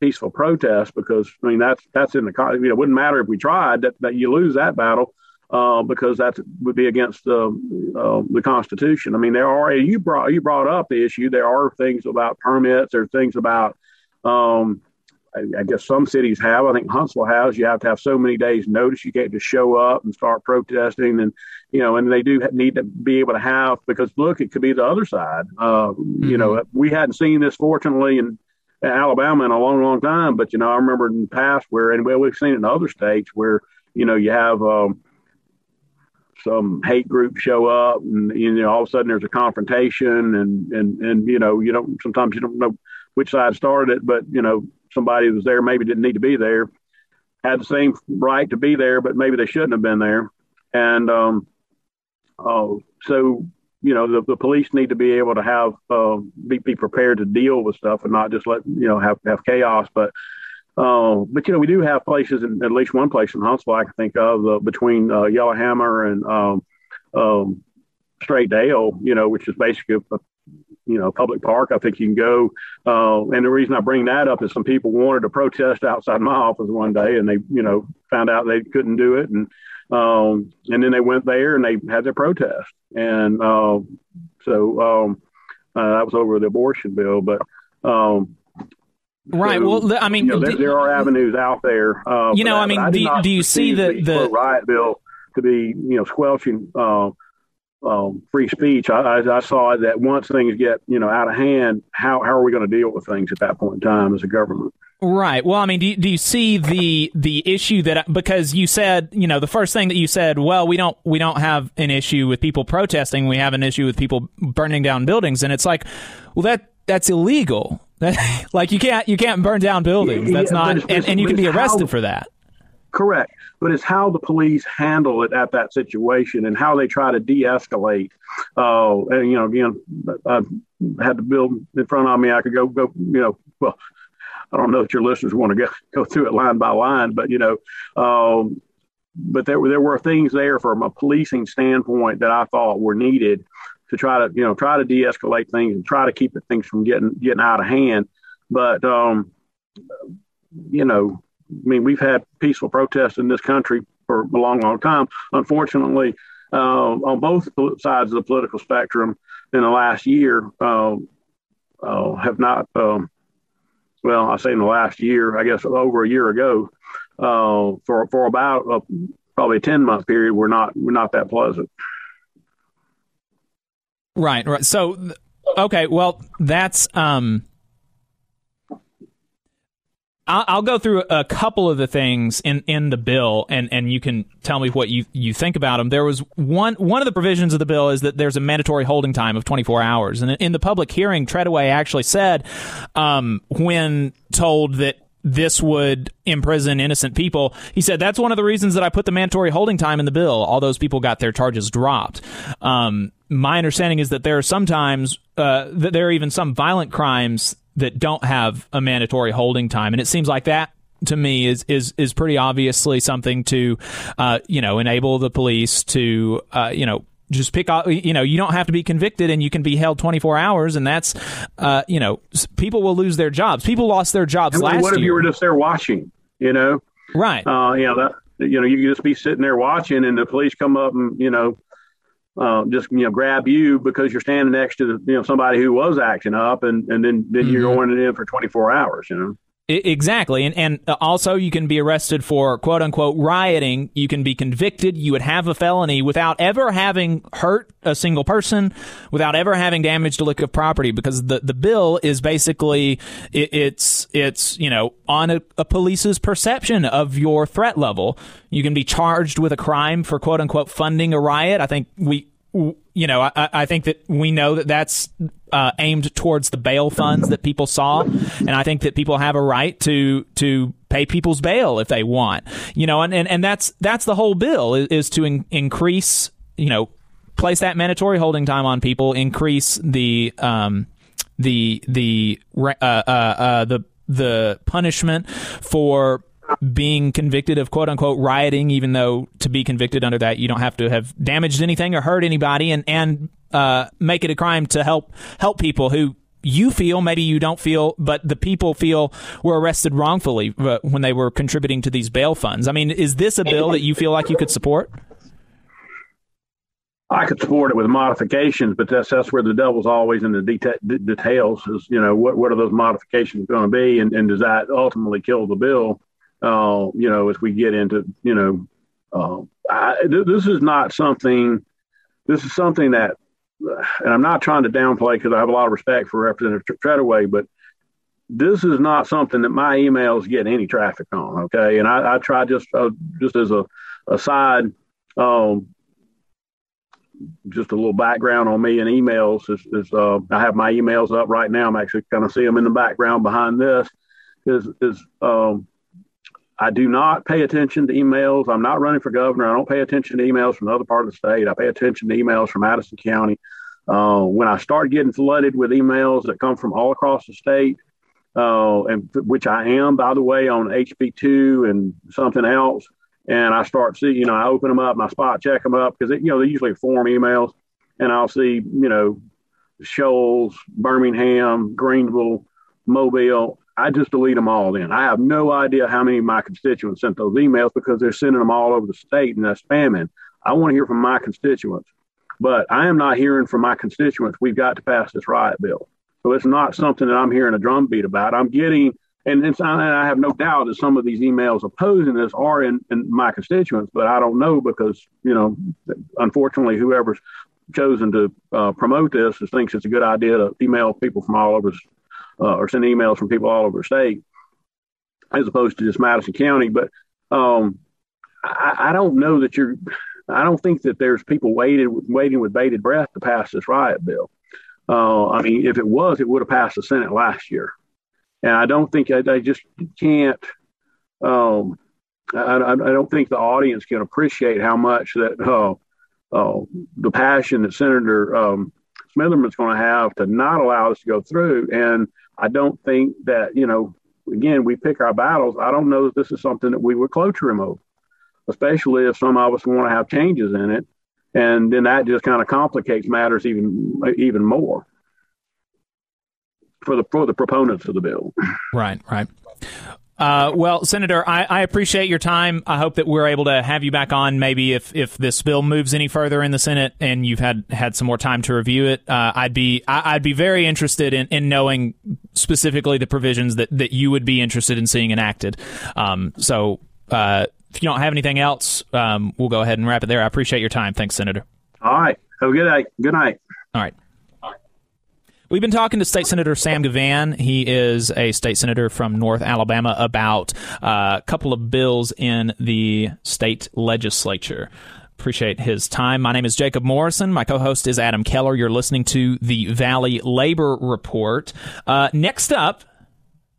peaceful protest because I mean that's that's in the you know it wouldn't matter if we tried that, that you lose that battle uh, because that would be against uh, uh, the Constitution. I mean there are you brought you brought up the issue. There are things about permits. There are things about um, I, I, guess some cities have. I think Huntsville has. You have to have so many days' notice. You can't just show up and start protesting, and you know, and they do need to be able to have because look, it could be the other side. Uh, mm-hmm. You know, mm-hmm. we hadn't seen this fortunately in Alabama in a long, long time, but you know, I remember in the past where, and well, we've seen it in other states where you know you have. Um, some hate group show up and you know all of a sudden there's a confrontation and and and you know you don't sometimes you don't know which side started it but you know somebody was there maybe didn't need to be there, had the same right to be there, but maybe they shouldn't have been there. And um, uh, so, you know, the, the police need to be able to have uh, be, be prepared to deal with stuff and not just let you know have have chaos. But uh, but you know, we do have places, in, at least one place in Huntsville I can think of uh, between uh, Yellowhammer and um, um, Straight Dale, you know, which is basically a, you know, public park. I think you can go. Uh, and the reason I bring that up is some people wanted to protest outside my office one day, and they, you know, found out they couldn't do it, and um, and then they went there and they had their protest, and uh, so um, uh, that was over the abortion bill, but. Um, Right. So, well, I mean, you know, there, there, are avenues out there. Uh, you know, I mean, I do, do you see the the riot bill to be you know squelching uh, um, free speech. I, I, I, saw that once things get you know out of hand, how how are we going to deal with things at that point in time as a government? Right. Well, I mean, do you, do you see the the issue that because you said you know the first thing that you said, well, we don't we don't have an issue with people protesting, we have an issue with people burning down buildings, and it's like, well, that that's illegal. like you can't you can't burn down buildings. That's yeah, not, and, and, you can be arrested how, for that. Correct. but it's how the police handle it at that situation and how they try to de-escalate. Uh, and you know, again, I had the bill in front of me. I could go go, you know, well. I don't know if your listeners want to go, go through it line by line, but you know, um, but there were there were things there from a policing standpoint that I thought were needed to try to you know try to de-escalate things and try to keep things from getting getting out of hand. But um, you know, I mean, we've had peaceful protests in this country for a long, long time. Unfortunately, uh, on both sides of the political spectrum, in the last year, uh, uh, have not. Um, well, I say in the last year, I guess over a year ago, uh, for for about a, probably a ten month period, we're not we're not that pleasant. Right, right. So, okay, well, that's um, I'll, go through a couple of the things in, in the bill, and, and you can tell me what you, you think about them. There was one one of the provisions of the bill is that there's a mandatory holding time of 24 hours, and in the public hearing, Treadaway actually said um, when told that this would imprison innocent people. He said that's one of the reasons that I put the mandatory holding time in the bill. All those people got their charges dropped. Um, my understanding is that there are sometimes uh, that there are even some violent crimes that don't have a mandatory holding time, and it seems like that to me is is is pretty obviously something to uh, you know enable the police to uh, you know just pick out you know you don't have to be convicted and you can be held 24 hours and that's uh, you know people will lose their jobs. People lost their jobs and last what if year. you were just there watching you know? Right. Uh, you know that you know you can just be sitting there watching and the police come up and you know uh, just you know grab you because you're standing next to the, you know somebody who was acting up, and and then then mm-hmm. you're going in for 24 hours. You know. Exactly. And, and uh, also, you can be arrested for quote unquote rioting. You can be convicted. You would have a felony without ever having hurt a single person, without ever having damaged a lick of property, because the, the bill is basically, it, it's, it's, you know, on a, a police's perception of your threat level. You can be charged with a crime for quote unquote funding a riot. I think we, you know, I, I, think that we know that that's uh, aimed towards the bail funds that people saw, and I think that people have a right to to pay people's bail if they want, you know, and and, and that's that's the whole bill is, is to in, increase, you know, place that mandatory holding time on people, increase the um the the uh, uh, uh the the punishment for being convicted of quote unquote rioting, even though to be convicted under that, you don't have to have damaged anything or hurt anybody. And, and, uh, make it a crime to help, help people who you feel, maybe you don't feel, but the people feel were arrested wrongfully uh, when they were contributing to these bail funds. I mean, is this a bill that you feel like you could support? I could support it with modifications, but that's that's where the devil's always in the deta- details. Is you know what what are those modifications going to be, and, and does that ultimately kill the bill? uh, you know, as we get into, you know, uh, I, th- this is not something, this is something that, and I'm not trying to downplay because I have a lot of respect for Representative Treadaway, but this is not something that my emails get any traffic on. Okay. And I, I try just, uh, just as a, a side, um, just a little background on me and emails is, is uh, I have my emails up right now. I'm actually kind of see them in the background behind this is, is, um, I do not pay attention to emails. I'm not running for governor. I don't pay attention to emails from other part of the state. I pay attention to emails from Madison County. Uh, when I start getting flooded with emails that come from all across the state, uh, and which I am, by the way, on HB2 and something else, and I start see, you know, I open them up and I spot check them up because you know they're usually form emails, and I'll see, you know, Shoals, Birmingham, Greenville, Mobile, I just delete them all then. I have no idea how many of my constituents sent those emails because they're sending them all over the state and that's spamming. I want to hear from my constituents, but I am not hearing from my constituents. We've got to pass this riot bill. So it's not something that I'm hearing a drumbeat about. I'm getting, and, and I have no doubt that some of these emails opposing this are in, in my constituents, but I don't know because, you know, unfortunately, whoever's chosen to uh, promote this thinks it's a good idea to email people from all over uh, or send emails from people all over the state, as opposed to just Madison County. But um, I, I, don't know that you're. I don't think that there's people waiting waiting with bated breath to pass this riot bill. Uh, I mean, if it was, it would have passed the Senate last year, and I don't think I, I just can't. Um, I, I, don't think the audience can appreciate how much that uh, uh, the passion that Senator um, Smitherman's going to have to not allow this to go through. And I don't think that you know, again, we pick our battles. I don't know that this is something that we would cloture him over, especially if some of us want to have changes in it, and then that just kind of complicates matters even even more for the for the proponents of the bill. Right, right. Uh, well, Senator, I, I, appreciate your time. I hope that we're able to have you back on. Maybe if, if this bill moves any further in the Senate and you've had, had some more time to review it, uh, I'd be I, would be very interested in, in knowing specifically the provisions that, that you would be interested in seeing enacted. Um, so uh, if you don't have anything else, um, we'll go ahead and wrap it there. I appreciate your time. Thanks, Senator. All right. Have a good night. Good night. All right. We've been talking to State Senator Sam Givhan. He is a state senator from North Alabama about uh, a couple of bills in the state legislature. Appreciate his time. My name is Jacob Morrison. My co host is Adam Keller. You're listening to the Valley Labor Report. Uh, next up,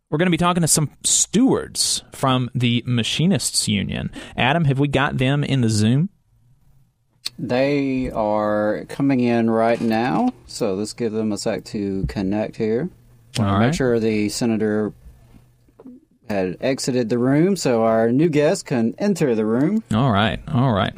we're going to be talking to some stewards from the Machinists Union. Adam, have we got them in the Zoom? They are coming in right now, so let's give them a sec to connect here. All right. Make sure the senator had exited the room so our new guest can enter the room. All right. All right.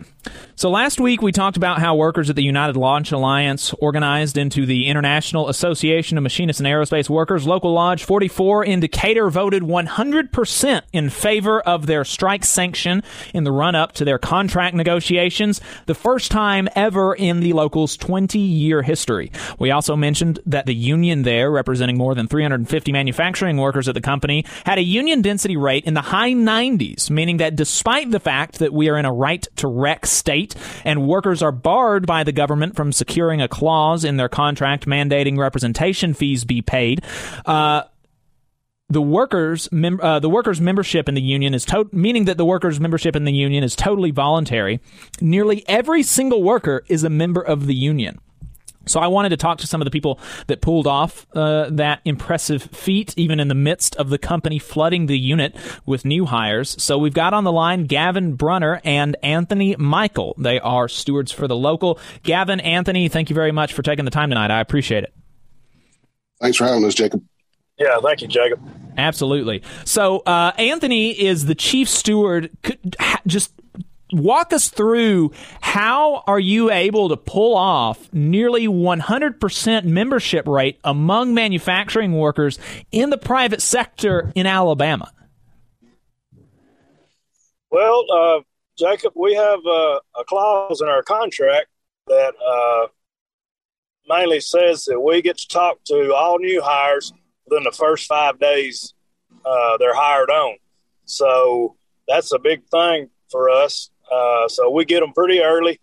So last week we talked about how workers at the United Launch Alliance organized into the International Association of Machinists and Aerospace Workers, Local Lodge 44 in Decatur voted 100% in favor of their strike sanction in the run up to their contract negotiations, the first time ever in the local's 20 year history. We also mentioned that the union there, representing more than 350 manufacturing workers at the company, had a union density rate in the high 90s, meaning that despite the fact that we are in a right to wreck state, and workers are barred by the government from securing a clause in their contract mandating representation fees be paid. Uh, the workers mem- uh, the workers membership in the union is to- meaning that the workers membership in the union is totally voluntary. Nearly every single worker is a member of the union. So I wanted to talk to some of the people that pulled off uh, that impressive feat, even in the midst of the company flooding the unit with new hires. So we've got on the line Gavin Brunner and Anthony Michael. They are stewards for the local. Gavin, Anthony, thank you very much for taking the time tonight. I appreciate it. Thanks for having us, Jacob. Yeah, thank you, Jacob. Absolutely. So, uh, Anthony is the chief steward. Could, just walk us through how are you able to pull off nearly 100% membership rate among manufacturing workers in the private sector in Alabama? Well, uh, Jacob, we have a clause in our contract that uh, mainly says that we get to talk to all new hires within the first five days uh, they're hired on. So that's a big thing for us uh, so we get them pretty early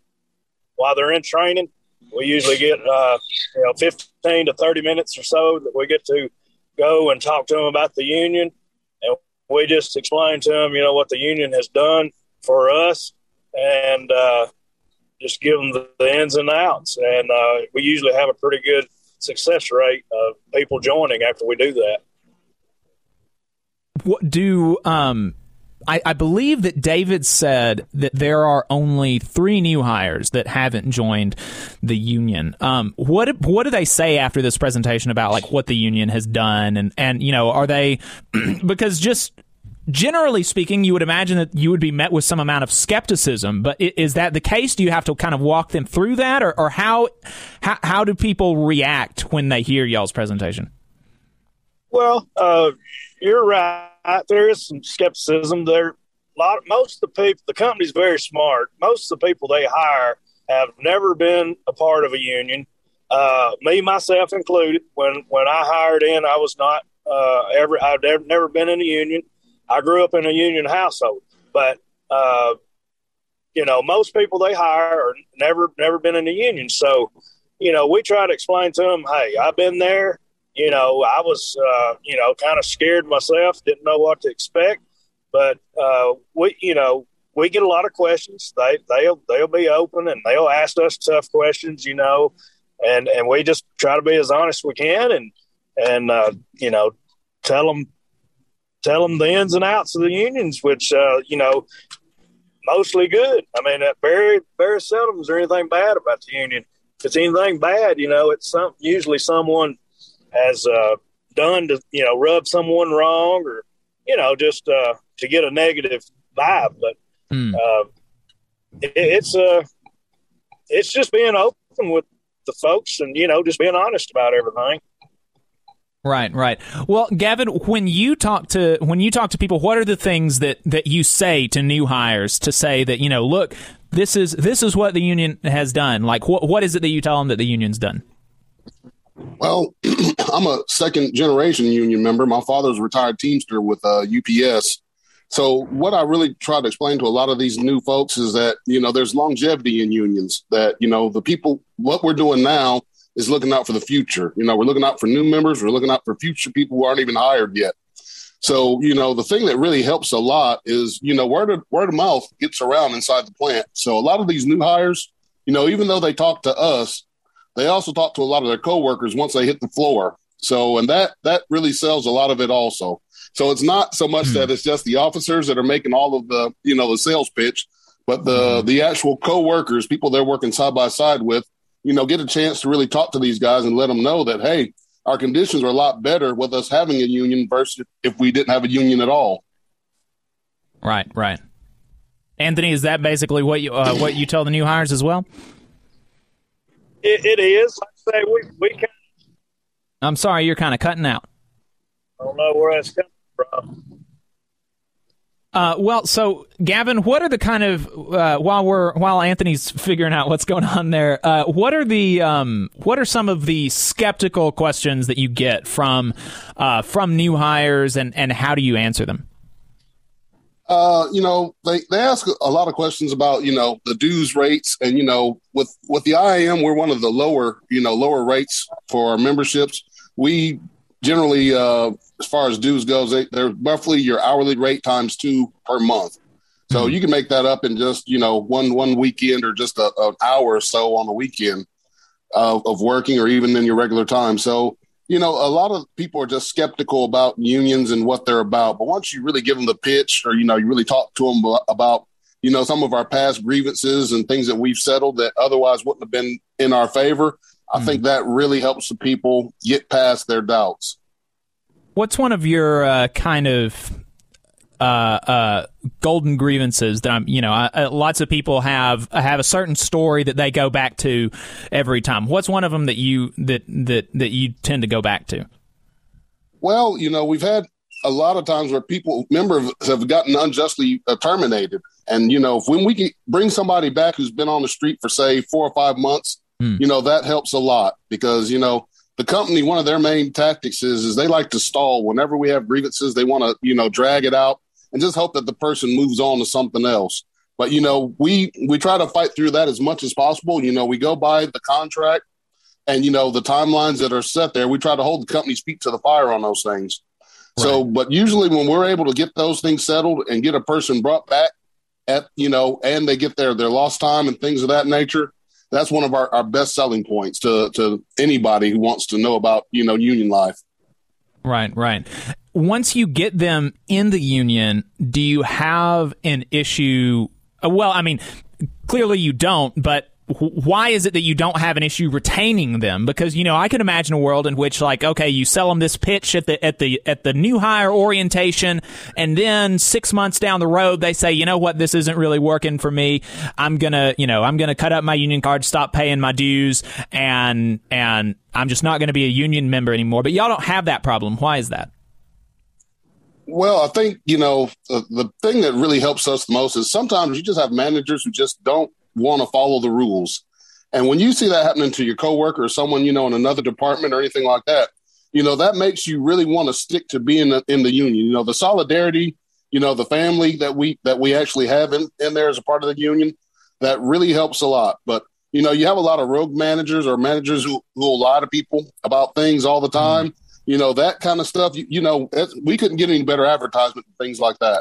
while they're in training. We usually get uh, you know 15 to 30 minutes or so that we get to go and talk to them about the union, and we just explain to them you know what the union has done for us, and uh, just give them the, the, ins and outs. And uh, we usually have a pretty good success rate of people joining after we do that. What do um I, I, believe that David said that there are only three new hires that haven't joined the union. Um, what what do they say after this presentation about like what the union has done and and you know are they because just generally speaking, you would imagine that you would be met with some amount of skepticism. But is that the case? Do you have to kind of walk them through that, or, or how, how how do people react when they hear y'all's presentation? Well, uh, you're right there is some skepticism. There, a lot. Most of the people, the company's very smart. Most of the people they hire have never been a part of a union. Uh, me myself included. When when I hired in, I was not uh, ever. I've never, never been in a union. I grew up in a union household, but uh, you know, most people they hire are never never been in a union. So, you know, we try to explain to them, hey, I've been there you know, I was, uh, you know, kind of scared myself, didn't know what to expect. But uh, we, you know, we get a lot of questions. They they'll they'll be open and they'll ask us tough questions, you know, and and we just try to be as honest as we can and and uh, you know tell them tell them the ins and outs of the unions, which uh, you know mostly good. I mean, very very seldom is there anything bad about the union. If it's anything bad, you know, it's some usually someone has uh, done to you know rub someone wrong or you know just uh, to get a negative vibe. But Hmm. uh, it, it's uh, it's just being open with the folks and you know just being honest about everything. Right, right. Well, Gavin, when you talk to when you talk to people, what are the things that that you say to new hires to say that you know, look, this is this is what the union has done. Like, what what is it that you tell them that the union's done? Well, I'm a second generation union member. My father's a retired Teamster with uh, UPS. So, what I really try to explain to a lot of these new folks is that, you know, there's longevity in unions, that, you know, the people, what we're doing now is looking out for the future. You know, we're looking out for new members, we're looking out for future people who aren't even hired yet. So, you know, the thing that really helps a lot is, you know, word of, word of mouth gets around inside the plant. So, a lot of these new hires, you know, even though they talk to us, they also talk to a lot of their coworkers once they hit the floor. So, and that that really sells a lot of it also. So it's not so much that it's just the officers that are making all of the, you know, the sales pitch, but the the actual coworkers, people they're working side by side with, you know, get a chance to really talk to these guys and let them know that hey, our conditions are a lot better with us having a union versus if we didn't have a union at all. Right, right. Anthony, is that basically what you uh, what you tell the new hires as well? It, it is. I say we we kind I'm sorry, you're kind of cutting out. of don't know where that's coming from. Uh, well, so Gavin, what are the kind of uh, while we're while Anthony's figuring out what's going on there? Uh, what are the um, what are some of the skeptical questions that you get from uh, from new hires, and and how do you answer them? Uh, you know, they, they ask a lot of questions about, you know, the dues rates and, you know, with, with the IAM, we're one of the lower, you know, lower rates for our memberships. We generally, uh, as far as dues goes, they, they're roughly your hourly rate times two per month. So you can make that up in just, you know, one, one weekend or just a, an hour or so on the weekend uh, of working or even in your regular time. So, you know, a lot of people are just skeptical about unions and what they're about. But once you really give them the pitch, or you know, you really talk to them about, you know, some of our past grievances and things that we've settled that otherwise wouldn't have been in our favor, I think that really helps the people get past their doubts. What's one of your uh, kind of uh, uh, golden grievances that I'm, you know, I, uh, lots of people have have a certain story that they go back to every time. What's one of them that you that that that you tend to go back to? Well, you know, we've had a lot of times where people members have gotten unjustly uh, terminated, and you know, if when we can bring somebody back who's been on the street for say four or five months, you know, that helps a lot because you know the company one of their main tactics is is they like to stall whenever we have grievances. They want to you know drag it out and just hope that the person moves on to something else. But you know, we we try to fight through that as much as possible. You know, we go by the contract and you know the timelines that are set there. We try to hold the company's feet to the fire on those things. So, but usually when we're able to get those things settled and get a person brought back at you know, and they get their their lost time and things of that nature, that's one of our, our best selling points to to anybody who wants to know about you know union life. Right, right. Once you get them in the union, do you have an issue? uh, Well, I mean, clearly you don't, but why is it that you don't have an issue retaining them? Because you know, I can imagine a world in which, like, okay, you sell them this pitch at the at the at the new hire orientation, and then six months down the road, they say, you know what, this isn't really working for me. I'm gonna, you know, I'm gonna cut up my union card, stop paying my dues, and and I'm just not gonna be a union member anymore. But y'all don't have that problem. Why is that? Well, I think you know the, the thing that really helps us the most is sometimes you just have managers who just don't want to follow the rules, and when you see that happening to your coworker or someone you know in another department or anything like that, you know that makes you really want to stick to being in the union. You know the solidarity, you know the family that we that we actually have in, in there as a part of the union, that really helps a lot. But you know you have a lot of rogue managers or managers who who lie to people about things all the mm-hmm. time you know that kind of stuff you, you know it's, we couldn't get any better advertisement and things like that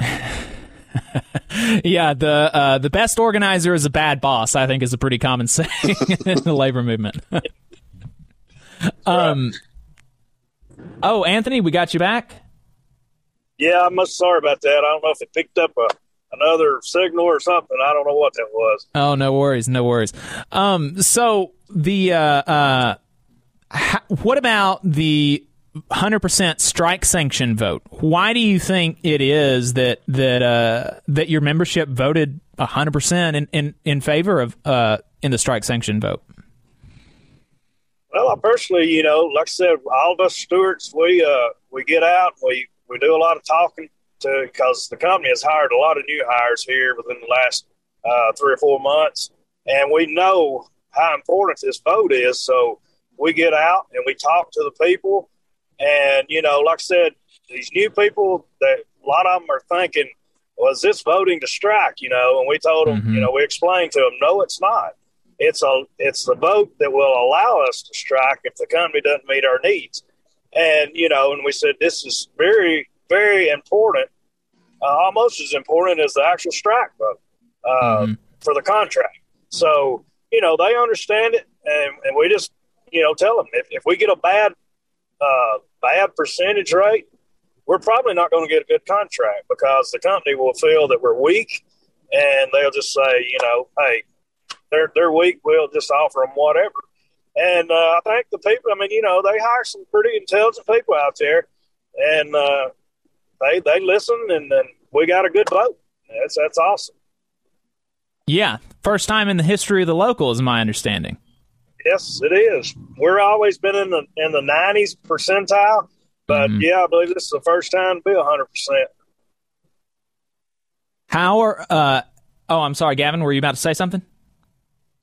yeah, the uh, the best organizer is a bad boss. I think is a pretty common saying in the labor movement. um. Oh, Anthony, we got you back. Yeah, I'm most sorry about that. I don't know if it picked up a another signal or something. I don't know what that was. Oh, no worries, no worries. Um, so the uh, uh, ha- what about the 100% strike sanction vote? Why do you think it is that that uh, that your membership voted 100% in in, in favor of uh, in the strike sanction vote? Well, I personally, you know, like I said, all of us stewards, we uh, we get out, we we do a lot of talking to because the company has hired a lot of new hires here within the last uh, three or four months, and we know how important this vote is. So we get out and we talk to the people, and you know, like I said, these new people that a lot of them are thinking, was this voting to strike? You know, and we told them, you know, we explained to them, no, it's not. It's a it's the vote that will allow us to strike if the company doesn't meet our needs. And you know, and we said this is very very important, uh, almost as important as the actual strike vote uh, for the contract. So you know they understand it, and, and we just you know tell them if, if we get a bad uh, bad percentage rate, we're probably not going to get a good contract because the company will feel that we're weak, and they'll just say you know hey they're they're weak, we'll just offer them whatever. And uh, I think the people, I mean, you know, they hire some pretty intelligent people out there, and uh, they they listen, and, and we got a good vote. That's that's awesome. Yeah, first time in the history of the local, is my understanding. Yes, it is. We're always been in the in the nineties percentile, but yeah, I believe this is the first time to be hundred percent. How are? Uh, oh, I'm sorry, Gavin. Were you about to say something?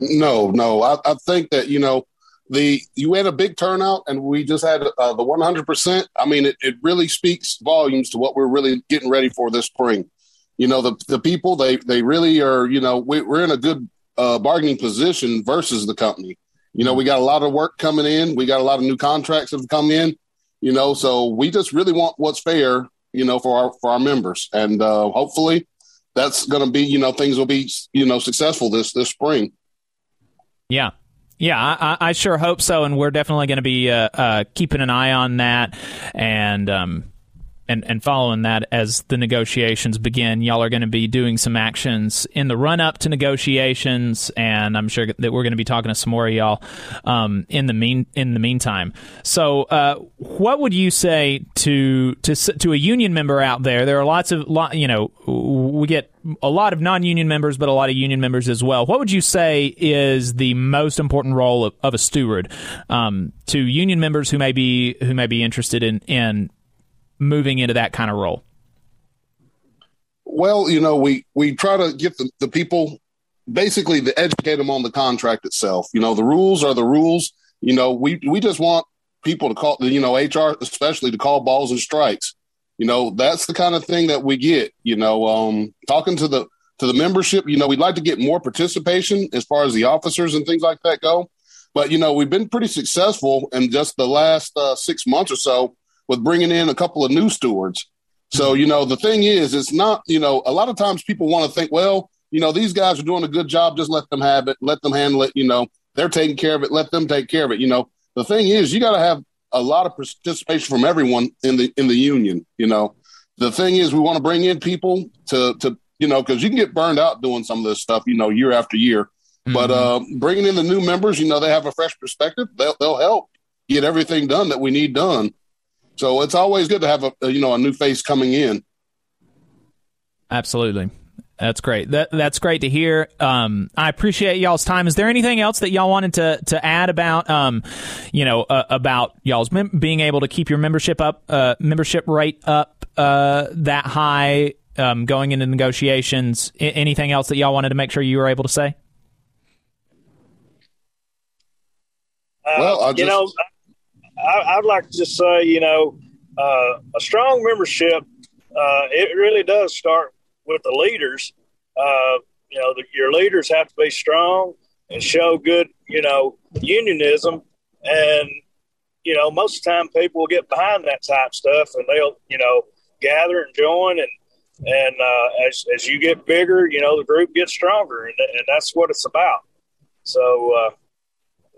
No, no. I, I think that you know the you had a big turnout, and we just had uh, the 100. percent I mean, it, it really speaks volumes to what we're really getting ready for this spring. You know, the the people they they really are. You know, we, we're in a good uh, bargaining position versus the company. You know, we got a lot of work coming in. We got a lot of new contracts that have come in. You know, so we just really want what's fair. You know, for our for our members, and uh, hopefully that's going to be. You know, things will be you know successful this this spring. Yeah. Yeah, I, I sure hope so, and we're definitely going to be uh, uh, keeping an eye on that, and um, and and following that as the negotiations begin. Y'all are going to be doing some actions in the run up to negotiations, and I'm sure that we're going to be talking to some more of y'all um, in the mean in the meantime. So, uh, what would you say to to to a union member out there? There are lots of lot, you know, we get a lot of non-union members, but a lot of union members as well. What would you say is the most important role of, of a steward um, to union members who may be who may be interested in in moving into that kind of role? Well, you know, we we try to get the, the people basically to educate them on the contract itself. You know, the rules are the rules. You know, we we just want people to call, you know, HR especially to call balls and strikes. You know, that's the kind of thing that we get. You know, um, talking to the to the membership. You know, we'd like to get more participation as far as the officers and things like that go. But you know, we've been pretty successful in just the last uh, six months or so with bringing in a couple of new stewards. So, you know, the thing is, it's not, you know, a lot of times people want to think, well, you know, these guys are doing a good job. Just let them have it. Let them handle it. You know, they're taking care of it. Let them take care of it. You know, the thing is, you got to have a lot of participation from everyone in the in the union. You know, the thing is, we want to bring in people to to you know because you can get burned out doing some of this stuff. You know, year after year. But uh, bringing in the new members, you know, they have a fresh perspective. They'll they'll help get everything done that we need done. So it's always good to have a, a you know a new face coming in. Absolutely. That's great. That that's great to hear. Um, I appreciate y'all's time. Is there anything else that y'all wanted to to add about, um, you know, uh, about y'all's mem- being able to keep your membership up, uh, membership rate up uh, that high, um, going into negotiations? I- anything else that y'all wanted to make sure you were able to say? Uh, Well, I you just- know, I, I'd like to just say, you know, uh, a strong membership, uh, it really does start with the leaders. Uh, you know, the, your leaders have to be strong and show good, you know, unionism. And, you know, most of the time people will get behind that type stuff and they'll, you know, gather and join. And, and uh, as, as you get bigger, you know, the group gets stronger. And, and that's what it's about. So, uh,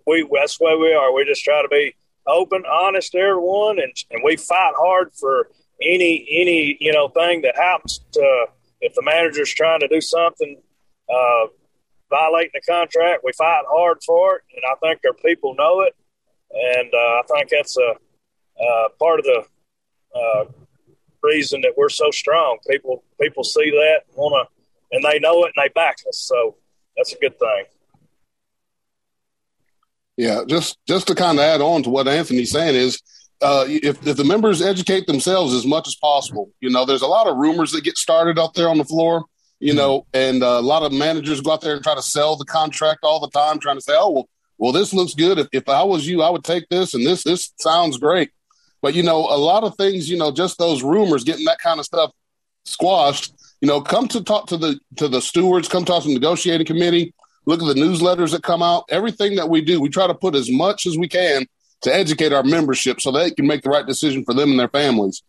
we that's way we are. We just try to be open, honest everyone, and and we fight hard for any any you know thing that happens to if the manager's trying to do something uh, violating the contract, we fight hard for it, and I think our people know it, and uh, I think that's a uh, part of the uh, reason that we're so strong. People people see that want to, and they know it and they back us. So that's a good thing. Yeah, just just to kind of add on to what Anthony's saying is, uh, if if the members educate themselves as much as possible, you know, there's a lot of rumors that get started out there on the floor, you know, and uh, a lot of managers go out there and try to sell the contract all the time, trying to say, oh well, well this looks good. If if I was you, I would take this, and this this sounds great. But you know, a lot of things, you know, just those rumors, getting that kind of stuff squashed. You know, come to talk to the to the stewards, come talk to the negotiating committee look at the newsletters that come out. Everything that we do, we try to put as much as we can to educate our membership so they can make the right decision for them and their families.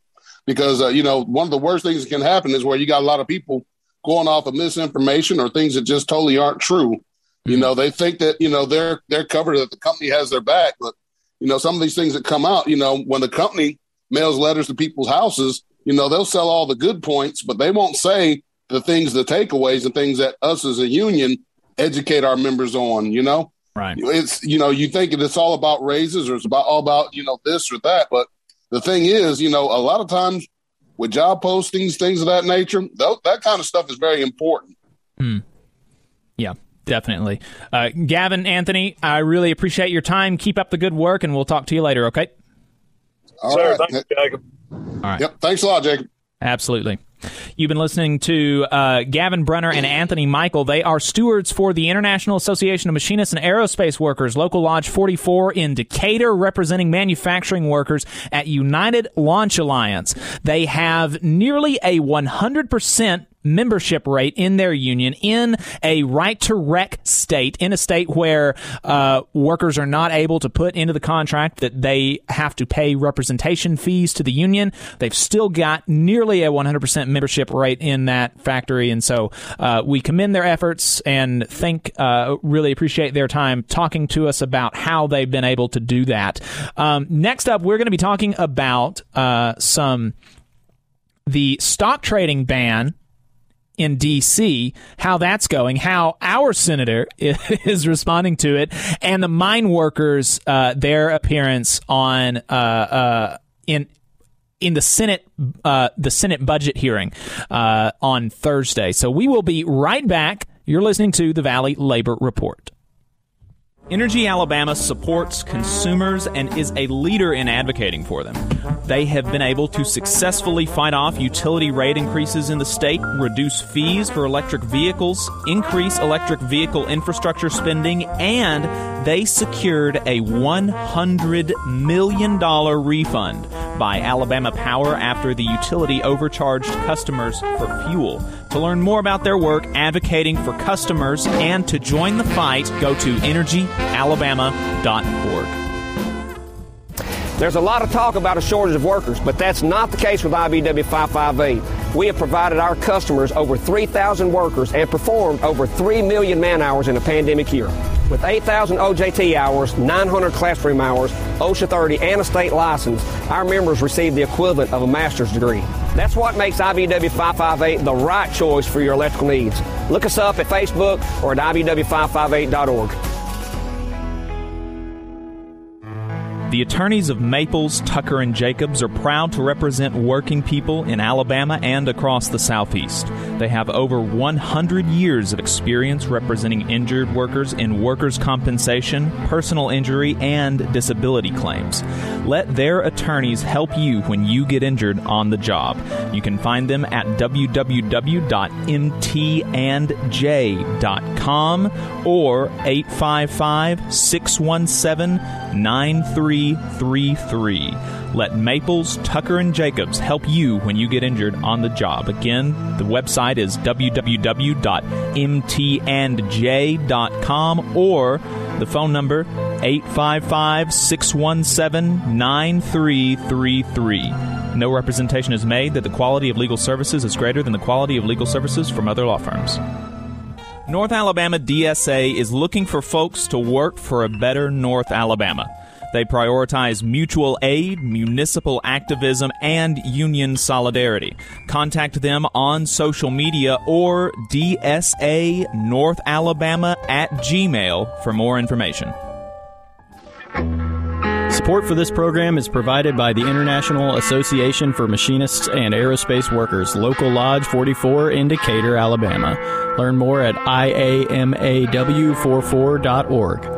Because uh, you know, one of the worst things that can happen is where you got a lot of people going off of misinformation or things that just totally aren't true. You know, they think that you know they're they're covered that the company has their back, but you know some of these things that come out, you know, when the company mails letters to people's houses, you know, they'll sell all the good points, but they won't say the things, the takeaways, and things that us as a union educate our members on, you know? Right. It's, you know, you think it's all about raises or it's about all about, you know, this or that. But the thing is, you know, a lot of times with job postings, things of that nature, th- that kind of stuff is very important. Hmm. Yeah, definitely. Uh, Gavin, Anthony, I really appreciate your time. Keep up the good work, and we'll talk to you later, okay? All Sir, right. thank you, Jacob. All right. Yep. Thanks a lot, Jacob. Absolutely. You've been listening to uh, Gavin Brunner and Anthony Michael. They are stewards for the International Association of Machinists and Aerospace Workers, Local Lodge 44 in Decatur, representing manufacturing workers at United Launch Alliance. They have nearly a 100% membership rate in their union in a right to rec state, in a state where uh, workers are not able to put into the contract that they have to pay representation fees to the union. They've still got nearly a 100% membership rate in that factory. And so uh, we commend their efforts and think, uh, really appreciate their time talking to us about how they've been able to do that. Um, next up, we're going to be talking about uh, some the stock trading ban in D.C., how that's going, how our senator is responding to it, and the mine workers, uh, their appearance on uh, uh, in in the Senate uh, the Senate budget hearing uh, on Thursday. So we will be right back. You're listening to the Valley Labor Report. Energy Alabama supports consumers and is a leader in advocating for them. They have been able to successfully fight off utility rate increases in the state, reduce fees for electric vehicles, increase electric vehicle infrastructure spending, and they secured a $100 million refund by Alabama Power after the utility overcharged customers for fuel. To learn more about their work advocating for customers and to join the fight, go to energyalabama.org. There's a lot of talk about a shortage of workers, but that's not the case with IBEW 558. We have provided our customers over 3,000 workers and performed over 3 million man hours in a pandemic year. With 8,000 OJT hours, 900 classroom hours, OSHA 30, and a state license, our members receive the equivalent of a master's degree. That's what makes IBEW 558 the right choice for your electrical needs. Look us up at Facebook or at IBEW558.org. The attorneys of Maples, Tucker, and Jacobs are proud to represent working people in Alabama and across the Southeast. They have over 100 years of experience representing injured workers in workers' compensation, personal injury, and disability claims. Let their attorneys help you when you get injured on the job. You can find them at www.mtandj.com or 855 617 9333. Let Maples, Tucker, and Jacobs help you when you get injured on the job. Again, the website is www.mtandj.com or the phone number 855 617 9333. No representation is made that the quality of legal services is greater than the quality of legal services from other law firms. North Alabama DSA is looking for folks to work for a better North Alabama. They prioritize mutual aid, municipal activism, and union solidarity. Contact them on social media or DSA North Alabama at Gmail for more information. Support for this program is provided by the International Association for Machinists and Aerospace Workers, Local Lodge 44 in Decatur, Alabama. Learn more at iamaw44.org.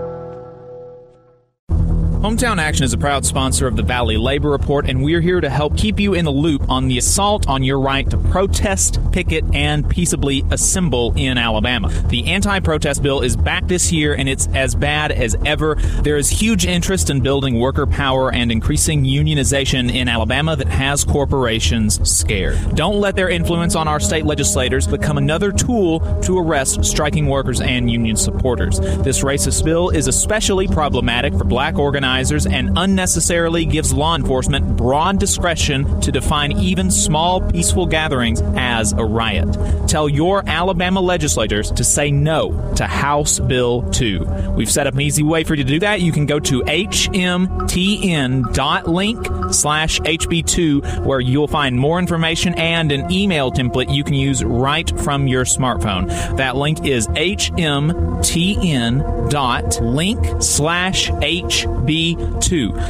Hometown Action is a proud sponsor of the Valley Labor Report, and we're here to help keep you in the loop on the assault on your right to protest, picket, and peaceably assemble in Alabama. The anti protest bill is back this year, and it's as bad as ever. There is huge interest in building worker power and increasing unionization in Alabama that has corporations scared. Don't let their influence on our state legislators become another tool to arrest striking workers and union supporters. This racist bill is especially problematic for black organizers and unnecessarily gives law enforcement broad discretion to define even small peaceful gatherings as a riot. Tell your Alabama legislators to say no to House Bill 2. We've set up an easy way for you to do that. You can go to hmtn.link slash HB2 where you'll find more information and an email template you can use right from your smartphone. That link is hmtn.link slash HB2.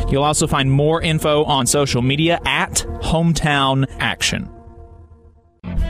You'll also find more info on social media at Hometown Action.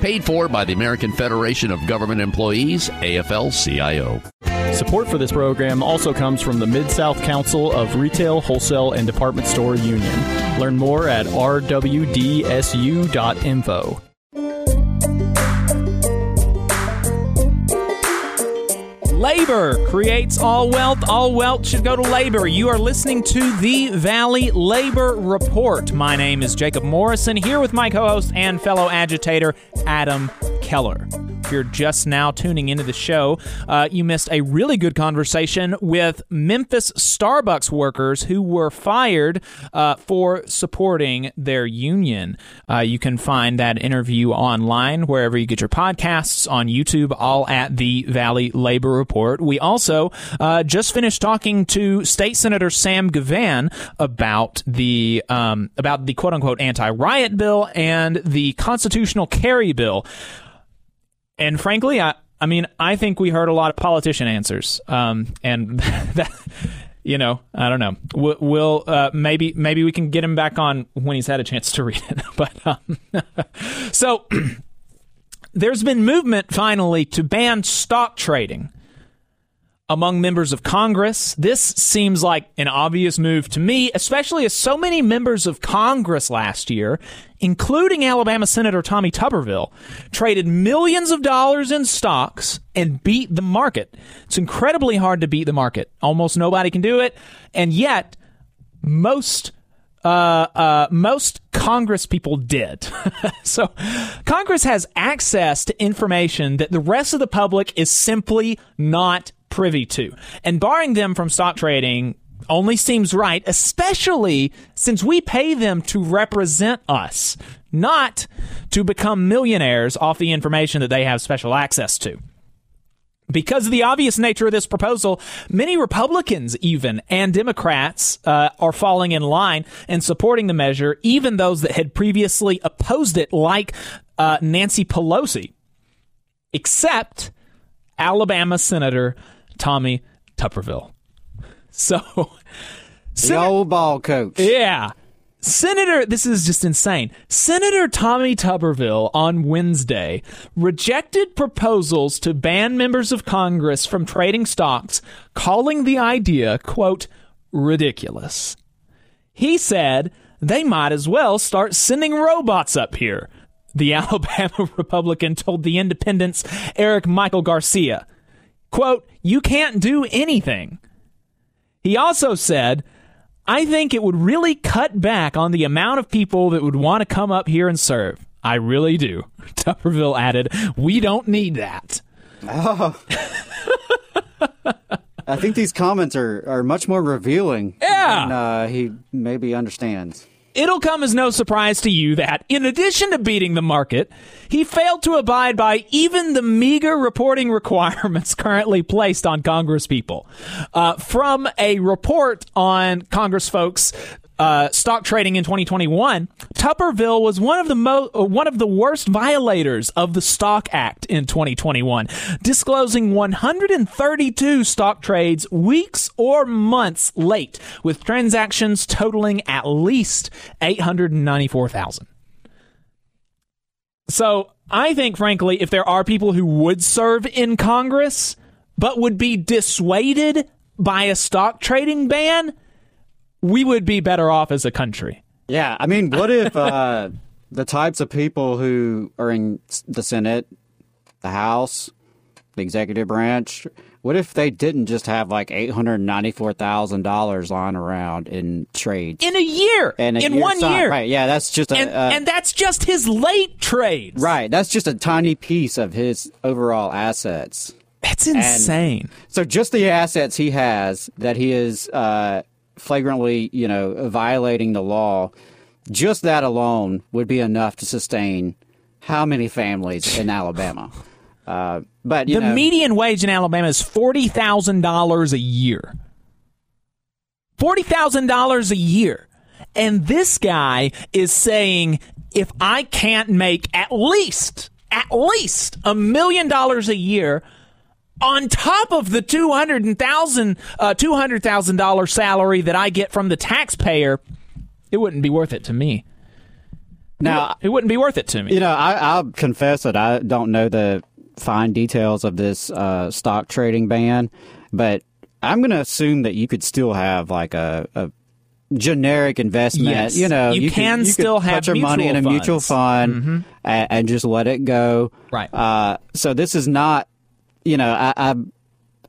Paid for by the American Federation of Government Employees, AFL CIO. Support for this program also comes from the Mid South Council of Retail, Wholesale, and Department Store Union. Learn more at rwdsu.info. Labor creates all wealth. All wealth should go to labor. You are listening to the Valley Labor Report. My name is Jacob Morrison, here with my co host and fellow agitator, Adam Keller. If you're just now tuning into the show, uh, you missed a really good conversation with Memphis Starbucks workers who were fired uh, for supporting their union. Uh, you can find that interview online wherever you get your podcasts on YouTube, all at the Valley Labor Report. We also uh, just finished talking to State Senator Sam Givhan about the um, about the quote unquote anti riot bill and the constitutional carry bill. And frankly, I I mean I think we heard a lot of politician answers, um, and that. You know, I don't know. We'll, we'll uh, maybe maybe we can get him back on when he's had a chance to read it. But um, so there's been movement finally to ban stock trading among members of Congress. This seems like an obvious move to me, especially as so many members of Congress last year, including Alabama Senator Tommy Tuberville, traded millions of dollars in stocks and beat the market. It's incredibly hard to beat the market. Almost nobody can do it. And yet, most uh, uh, most Congress people did. so Congress has access to information that the rest of the public is simply not privy to. And barring them from stock trading only seems right, especially since we pay them to represent us, not to become millionaires off the information that they have special access to. Because of the obvious nature of this proposal, many Republicans, even and Democrats, uh, are falling in line and supporting the measure, even those that had previously opposed it, like uh, Nancy Pelosi, except Alabama Senator Tommy Tuberville. So, the old ball coach. Yeah. Senator, this is just insane. Senator Tommy Tuberville on Wednesday rejected proposals to ban members of Congress from trading stocks, calling the idea, quote, ridiculous. He said they might as well start sending robots up here. The Alabama Republican told the Independent's Eric Michael Garcia, quote, you can't do anything. He also said, I think it would really cut back on the amount of people that would want to come up here and serve. I really do. Tuberville added, We don't need that. Oh. I think these comments are, are much more revealing. Yeah. Than, uh, he maybe understands. It'll come as no surprise to you that, in addition to beating the market, he failed to abide by even the meager reporting requirements currently placed on Congress people. Uh, from a report on Congress folks uh, stock trading in 2021, Tuberville was one of the mo- uh, one of the worst violators of the Stock Act in 2021, disclosing 132 stock trades weeks or months late, with transactions totaling at least 894,000. So I think, frankly, if there are people who would serve in Congress but would be dissuaded by a stock trading ban, we would be better off as a country. Yeah, I mean, what if uh, the types of people who are in the Senate, the House, the executive branch, what if they didn't just have like eight hundred ninety-four thousand dollars lying around in trades in a year? In, a in year's one year, right? Yeah, that's just a, and, uh, and that's just his late trades. right. That's just a tiny piece of his overall assets. That's insane. so just the assets he has that he is uh, flagrantly, you know, violating the law, just that alone would be enough to sustain how many families in Alabama? Uh, but you the know, median wage in Alabama is forty thousand dollars a year. Forty thousand dollars a year, and this guy is saying if I can't make at least at least a million dollars a year on top of the two hundred thousand uh, two hundred thousand dollar salary that I get from the taxpayer, it wouldn't be worth it to me. Now it wouldn't be worth it to me. You know, I, I'll confess that I don't know the fine details of this uh, stock trading ban, but I'm going to assume that you could still have like a, a generic investment. Yes. you know, You could- can could still have your money in a mutual mutual funds. fund Mhm. and, and just let it go. Right. Uh, so this is not, you know, I. I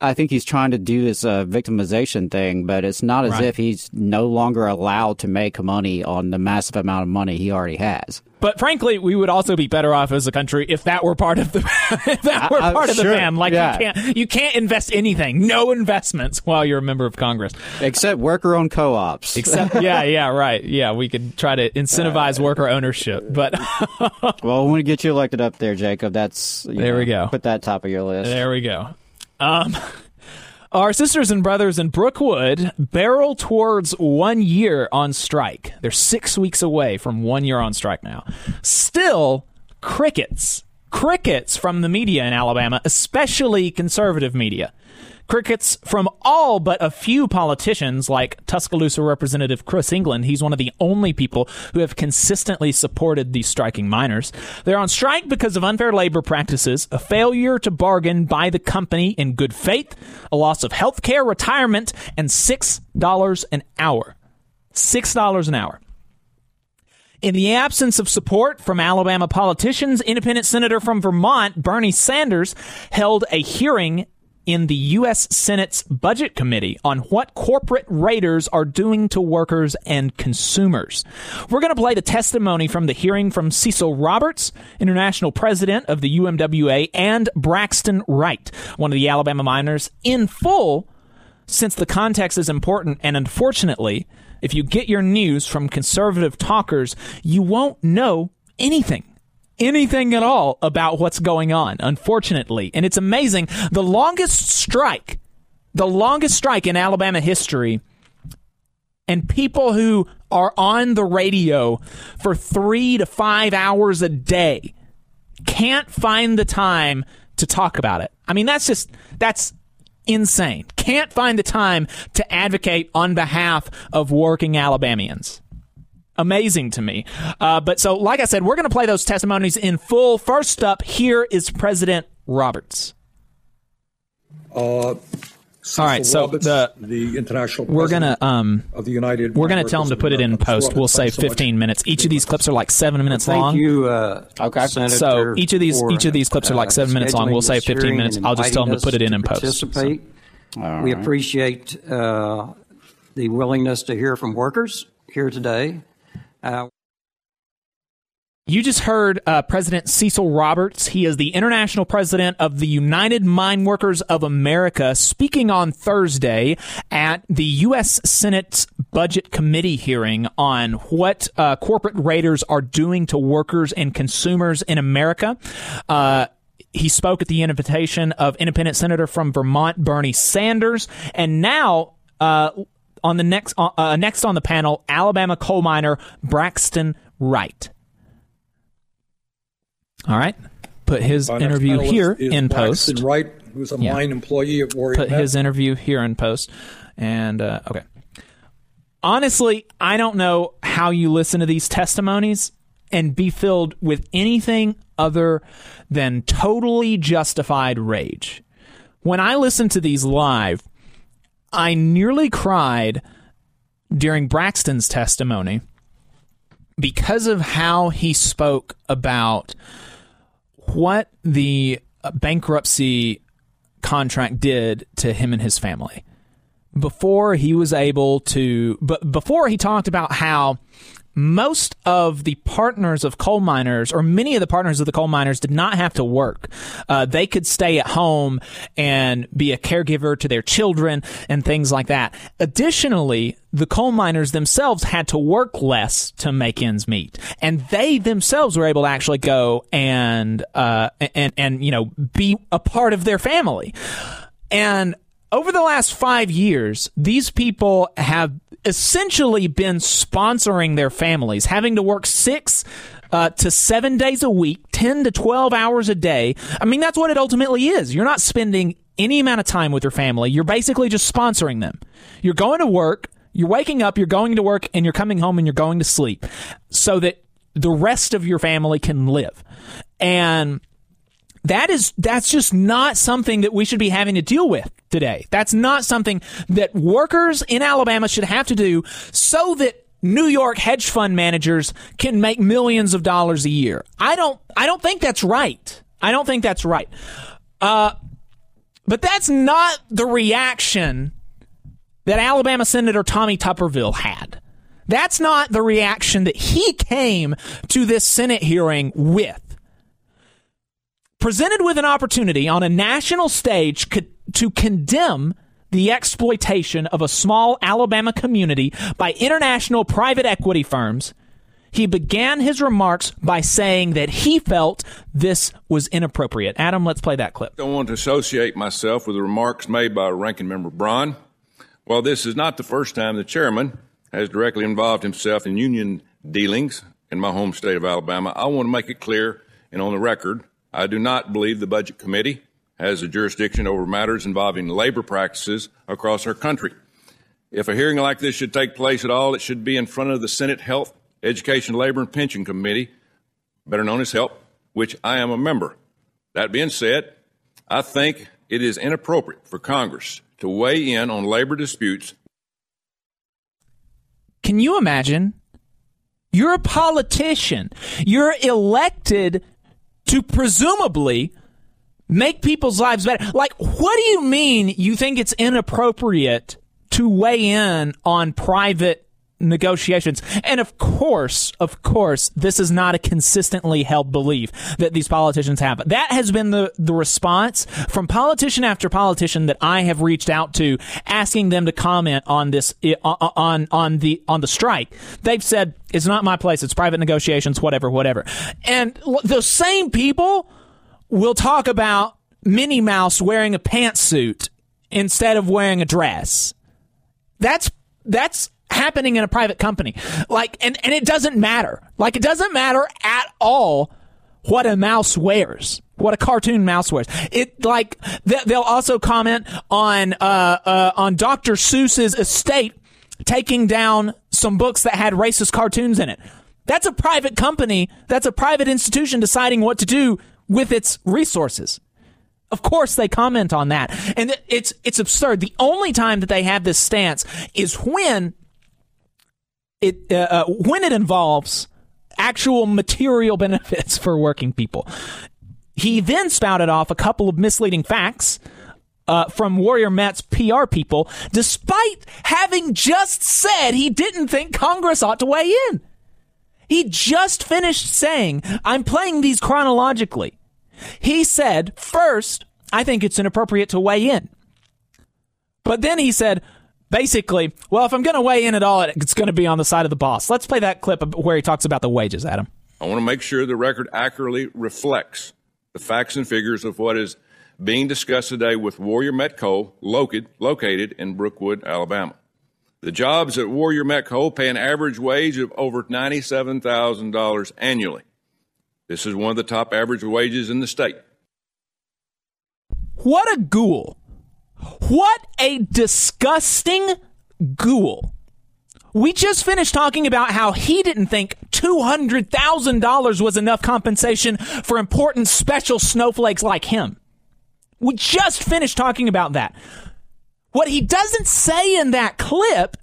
I think he's trying to do this uh, victimization thing, but it's not as Right. if he's no longer allowed to make money on the massive amount of money he already has. But frankly, we would also be better off as a country if that were part of the if that were I- I- part of the sure, ban. Like yeah. you can't you can't invest anything, no investments while you're a member of Congress. Except worker-owned co-ops. Except yeah, yeah, right. Yeah, we could try to incentivize worker ownership, but well, when we get you elected up there, Jacob, that's you There know, we go. Put that top of your list. There we go. Um, our sisters and brothers in Brookwood barrel towards one year on strike. They're six weeks away from one year on strike now. Still, crickets. Crickets from the media in Alabama, especially conservative media. Crickets from all but a few politicians, like Tuscaloosa Representative Chris England. He's one of the only people who have consistently supported these striking miners. They're on strike because of unfair labor practices, a failure to bargain by the company in good faith, a loss of health care, retirement, and $6 an hour. $6 an hour. In the absence of support from Alabama politicians, independent senator from Vermont, Bernie Sanders, held a hearing in the U.S. Senate's Budget Committee on what corporate raiders are doing to workers and consumers. We're going to play the testimony from the hearing from Cecil Roberts, international president of the UMWA, and Braxton Wright, one of the Alabama miners, in full since the context is important and unfortunately if you get your news from conservative talkers you won't know anything anything at all about what's going on unfortunately and it's amazing the longest strike the longest strike in Alabama history and people who are on the radio for 3 to 5 hours a day can't find the time to talk about it. I mean, that's just, that's insane. Can't find the time to advocate on behalf of working Alabamians. Amazing to me. Uh, but so, like I said, we're going to play those testimonies in full. First up, here is President Roberts. Uh, All right, so Roberts, the the international we're gonna um of the United we're gonna tell them to put it in post. Mr. We'll say thanks so 15 minutes. Each of these clips are like seven minutes Thank long. you, uh, okay. Senator, So each of these for, each of these clips are like uh, seven minutes long. We'll say 15 minutes. I'll just tell them to put it in in post. Participate. All We appreciate uh, the willingness to hear from workers here today. Uh, you just heard uh, President Cecil Roberts. He is the international president of the United Mine Workers of America, speaking on Thursday at the U.S. Senate's Budget Committee hearing on what uh, corporate raiders are doing to workers and consumers in America. Uh, he spoke at the invitation of independent senator from Vermont, Bernie Sanders, and now uh, on the next uh, uh, next on the panel, Alabama coal miner Braxton Wright. All right. Put his Our interview here is in post. Braxton Wright, who's a Yeah. mine employee of Warrior Put Met. his interview here in post. And uh, okay. Honestly, I don't know how you listen to these testimonies and be filled with anything other than totally justified rage. When I listen to these live, I nearly cried during Braxton's testimony because of how he spoke about what the bankruptcy contract did to him and his family. Before he was able to but before he talked about how most of the partners of coal miners or many of the partners of the coal miners did not have to work. Uh, they could stay at home and be a caregiver to their children and things like that. Additionally the coal miners themselves had to work less to make ends meet. And they themselves were able to actually go and uh, and and you know be a part of their family. And over the last five years, these people have essentially been sponsoring their families, having to work six uh, to seven days a week, 10 to 12 hours a day. I mean, that's what it ultimately is. You're not spending any amount of time with your family. You're basically just sponsoring them. You're going to work, you're waking up, you're going to work, and you're coming home and you're going to sleep so that the rest of your family can live. And that is that's just not something that we should be having to deal with today. That's not something that workers in Alabama should have to do so that New York hedge fund managers can make millions of dollars a year. I don't I don't think that's right. I don't think that's right. Uh, but that's not the reaction that Alabama Senator Tommy Tuberville had. That's not the reaction that he came to this Senate hearing with presented with an opportunity on a national stage co- to condemn the exploitation of a small Alabama community by international private equity firms, he began his remarks by saying that he felt this was inappropriate. Adam, let's play that clip. I don't want to associate myself with the remarks made by Ranking Member Braun. While this is not the first time the chairman has directly involved himself in union dealings in my home state of Alabama, I want to make it clear and on the record I do not believe the Budget Committee has a jurisdiction over matters involving labor practices across our country. If a hearing like this should take place at all, it should be in front of the Senate Health, Education, Labor, and Pension Committee, better known as HELP, which I am a member. That being said, I think it is inappropriate for Congress to weigh in on labor disputes. Can you imagine? You're a politician. You're elected to presumably make people's lives better. Like, what do you mean you think it's inappropriate to weigh in on private negotiations? And of course, of course, this is not a consistently held belief that these politicians have. That has been the, the response from politician after politician that I have reached out to asking them to comment on this, uh, uh, on, on the, on the strike. They've said, it's not my place. It's private negotiations, whatever, whatever. And those same people will talk about Minnie Mouse wearing a pantsuit instead of wearing a dress. That's that's happening in a private company. Like and and it doesn't matter. Like it doesn't matter at all what a mouse wears. What a cartoon mouse wears. It like they'll also comment on uh, uh on Dr. Seuss's estate taking down some books that had racist cartoons in it. That's a private company. That's a private institution deciding what to do with its resources. Of course they comment on that. And it's it's absurd. The only time that they have this stance is when it uh, uh, when it involves actual material benefits for working people. He then spouted off a couple of misleading facts uh, from Warrior Met's PR people, despite having just said he didn't think Congress ought to weigh in. He just finished saying, I'm playing these chronologically. He said, first, I think it's inappropriate to weigh in. But then he said, basically, well, if I'm going to weigh in at all, it's going to be on the side of the boss. Let's play that clip where he talks about the wages, Adam. I want to make sure the record accurately reflects the facts and figures of what is being discussed today with Warrior Met Coal, located, located in Brookwood, Alabama. The jobs at Warrior Met Coal pay an average wage of over $97,000 annually. This is one of the top average wages in the state. What a ghoul. What a disgusting ghoul. We just finished talking about how he didn't think $200,000 was enough compensation for important special snowflakes like him. We just finished talking about that. What he doesn't say in that clip,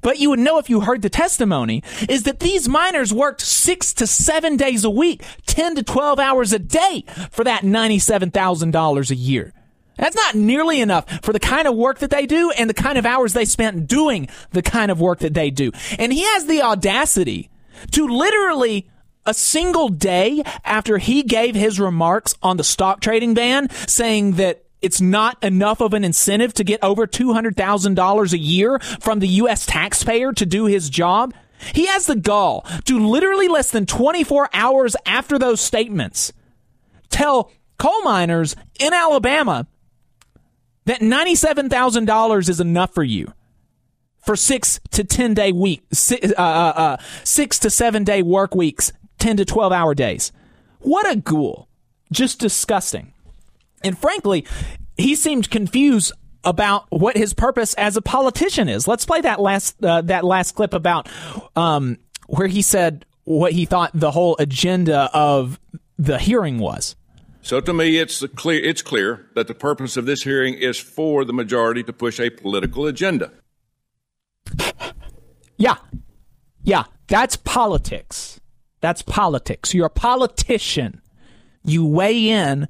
but you would know if you heard the testimony, is that these miners worked six to seven days a week, 10 to 12 hours a day for that $97,000 a year. That's not nearly enough for the kind of work that they do and the kind of hours they spent doing the kind of work that they do. And he has the audacity to literally a single day after he gave his remarks on the stock trading ban saying that it's not enough of an incentive to get over $200,000 a year from the U.S. taxpayer to do his job. He has the gall to literally less than 24 hours after those statements tell coal miners in Alabama that $97,000 is enough for you for six to 10 day week, six, uh, uh, uh, six to seven day work weeks, 10 to 12 hour days. What a ghoul. Just disgusting. And frankly, he seemed confused about what his purpose as a politician is. Let's play that last uh, that last clip about um, where he said what he thought the whole agenda of the hearing was. So to me, it's clear it's clear that the purpose of this hearing is for the majority to push a political agenda. Yeah, yeah, that's politics. That's politics. You're a politician. You weigh in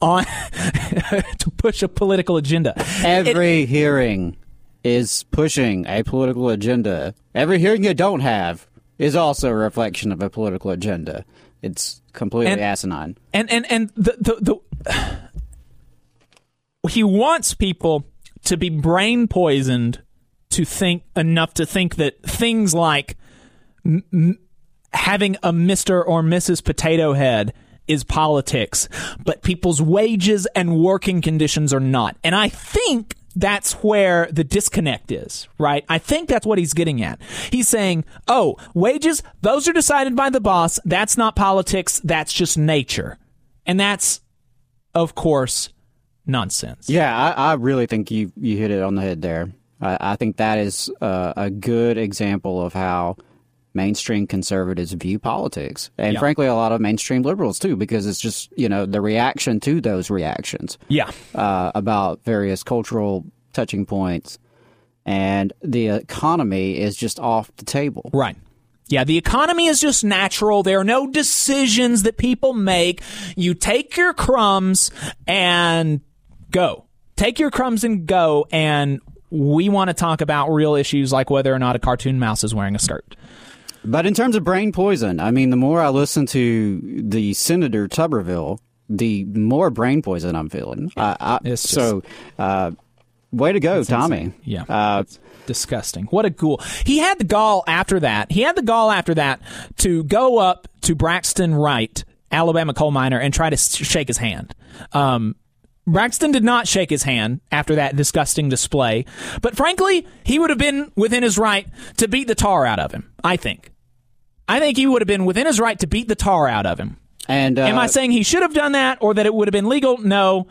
on to push a political agenda. Every it, hearing is pushing a political agenda. Every hearing you don't have is also a reflection of a political agenda. It's completely and, asinine. And and and the, the the he wants people to be brain poisoned to think enough to think that things like m- having a Mr. or Mrs. Potato Head is politics, but people's wages and working conditions are not. And I think that's where the disconnect is, right? I think that's what he's getting at. He's saying, oh, wages, those are decided by the boss. That's not politics. That's just nature. And that's, of course, nonsense. Yeah, I, I really think you, you hit it on the head there. I, I think that is uh, a good example of how mainstream conservatives view politics. And frankly, a lot of mainstream liberals too, because it's just, you know, the reaction to those reactions. Yeah. Uh, about various cultural touching points. And the economy is just off the table. Right. Yeah, the economy is just natural. There are no decisions that people make. You take your crumbs and go. Take your crumbs and go. And we want to talk about real issues like whether or not a cartoon mouse is wearing a skirt. But in terms of brain poison, I mean, the more I listen to the Senator Tuberville, the more brain poison I'm feeling. I, I, just, so, uh, way to go, Tommy. Insane. Yeah. Uh, disgusting. What a ghoul. He had the gall after that. He had the gall after that to go up to Braxton Wright, Alabama coal miner, and try to shake his hand. Um, Braxton did not shake his hand after that disgusting display, but frankly, he would have been within his right to beat the tar out of him, I think. I think he would have been within his right to beat the tar out of him. And uh, am I saying he should have done that or that it would have been legal? No,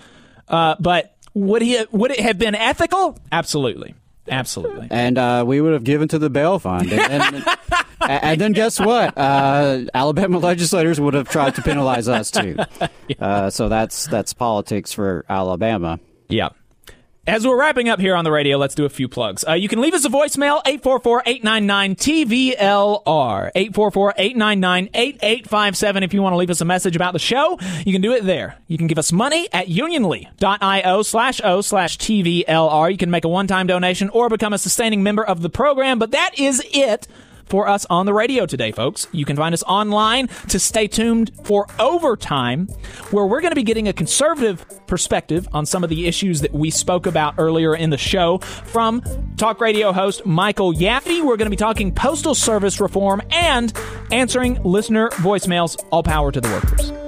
uh, but would he? Would it have been ethical? Absolutely, absolutely. And uh, we would have given to the bail fund. And, and, and then guess what? Uh, Alabama legislators would have tried to penalize us too. Uh, so that's that's politics for Alabama. Yeah. As we're wrapping up here on the radio, let's do a few plugs. Uh, you can leave us a voicemail, 844-899-TVLR, 844-899-8857 if you want to leave us a message about the show. You can do it there. You can give us money at unionly.io slash O slash TVLR. You can make a one-time donation or become a sustaining member of the program, but that is it for us on the radio today, folks. You can find us online to stay tuned for overtime, where we're going to be getting a conservative perspective on some of the issues that we spoke about earlier in the show from talk radio host Michael Yaffe. We're going to be talking postal service reform and answering listener voicemails. All power to the workers.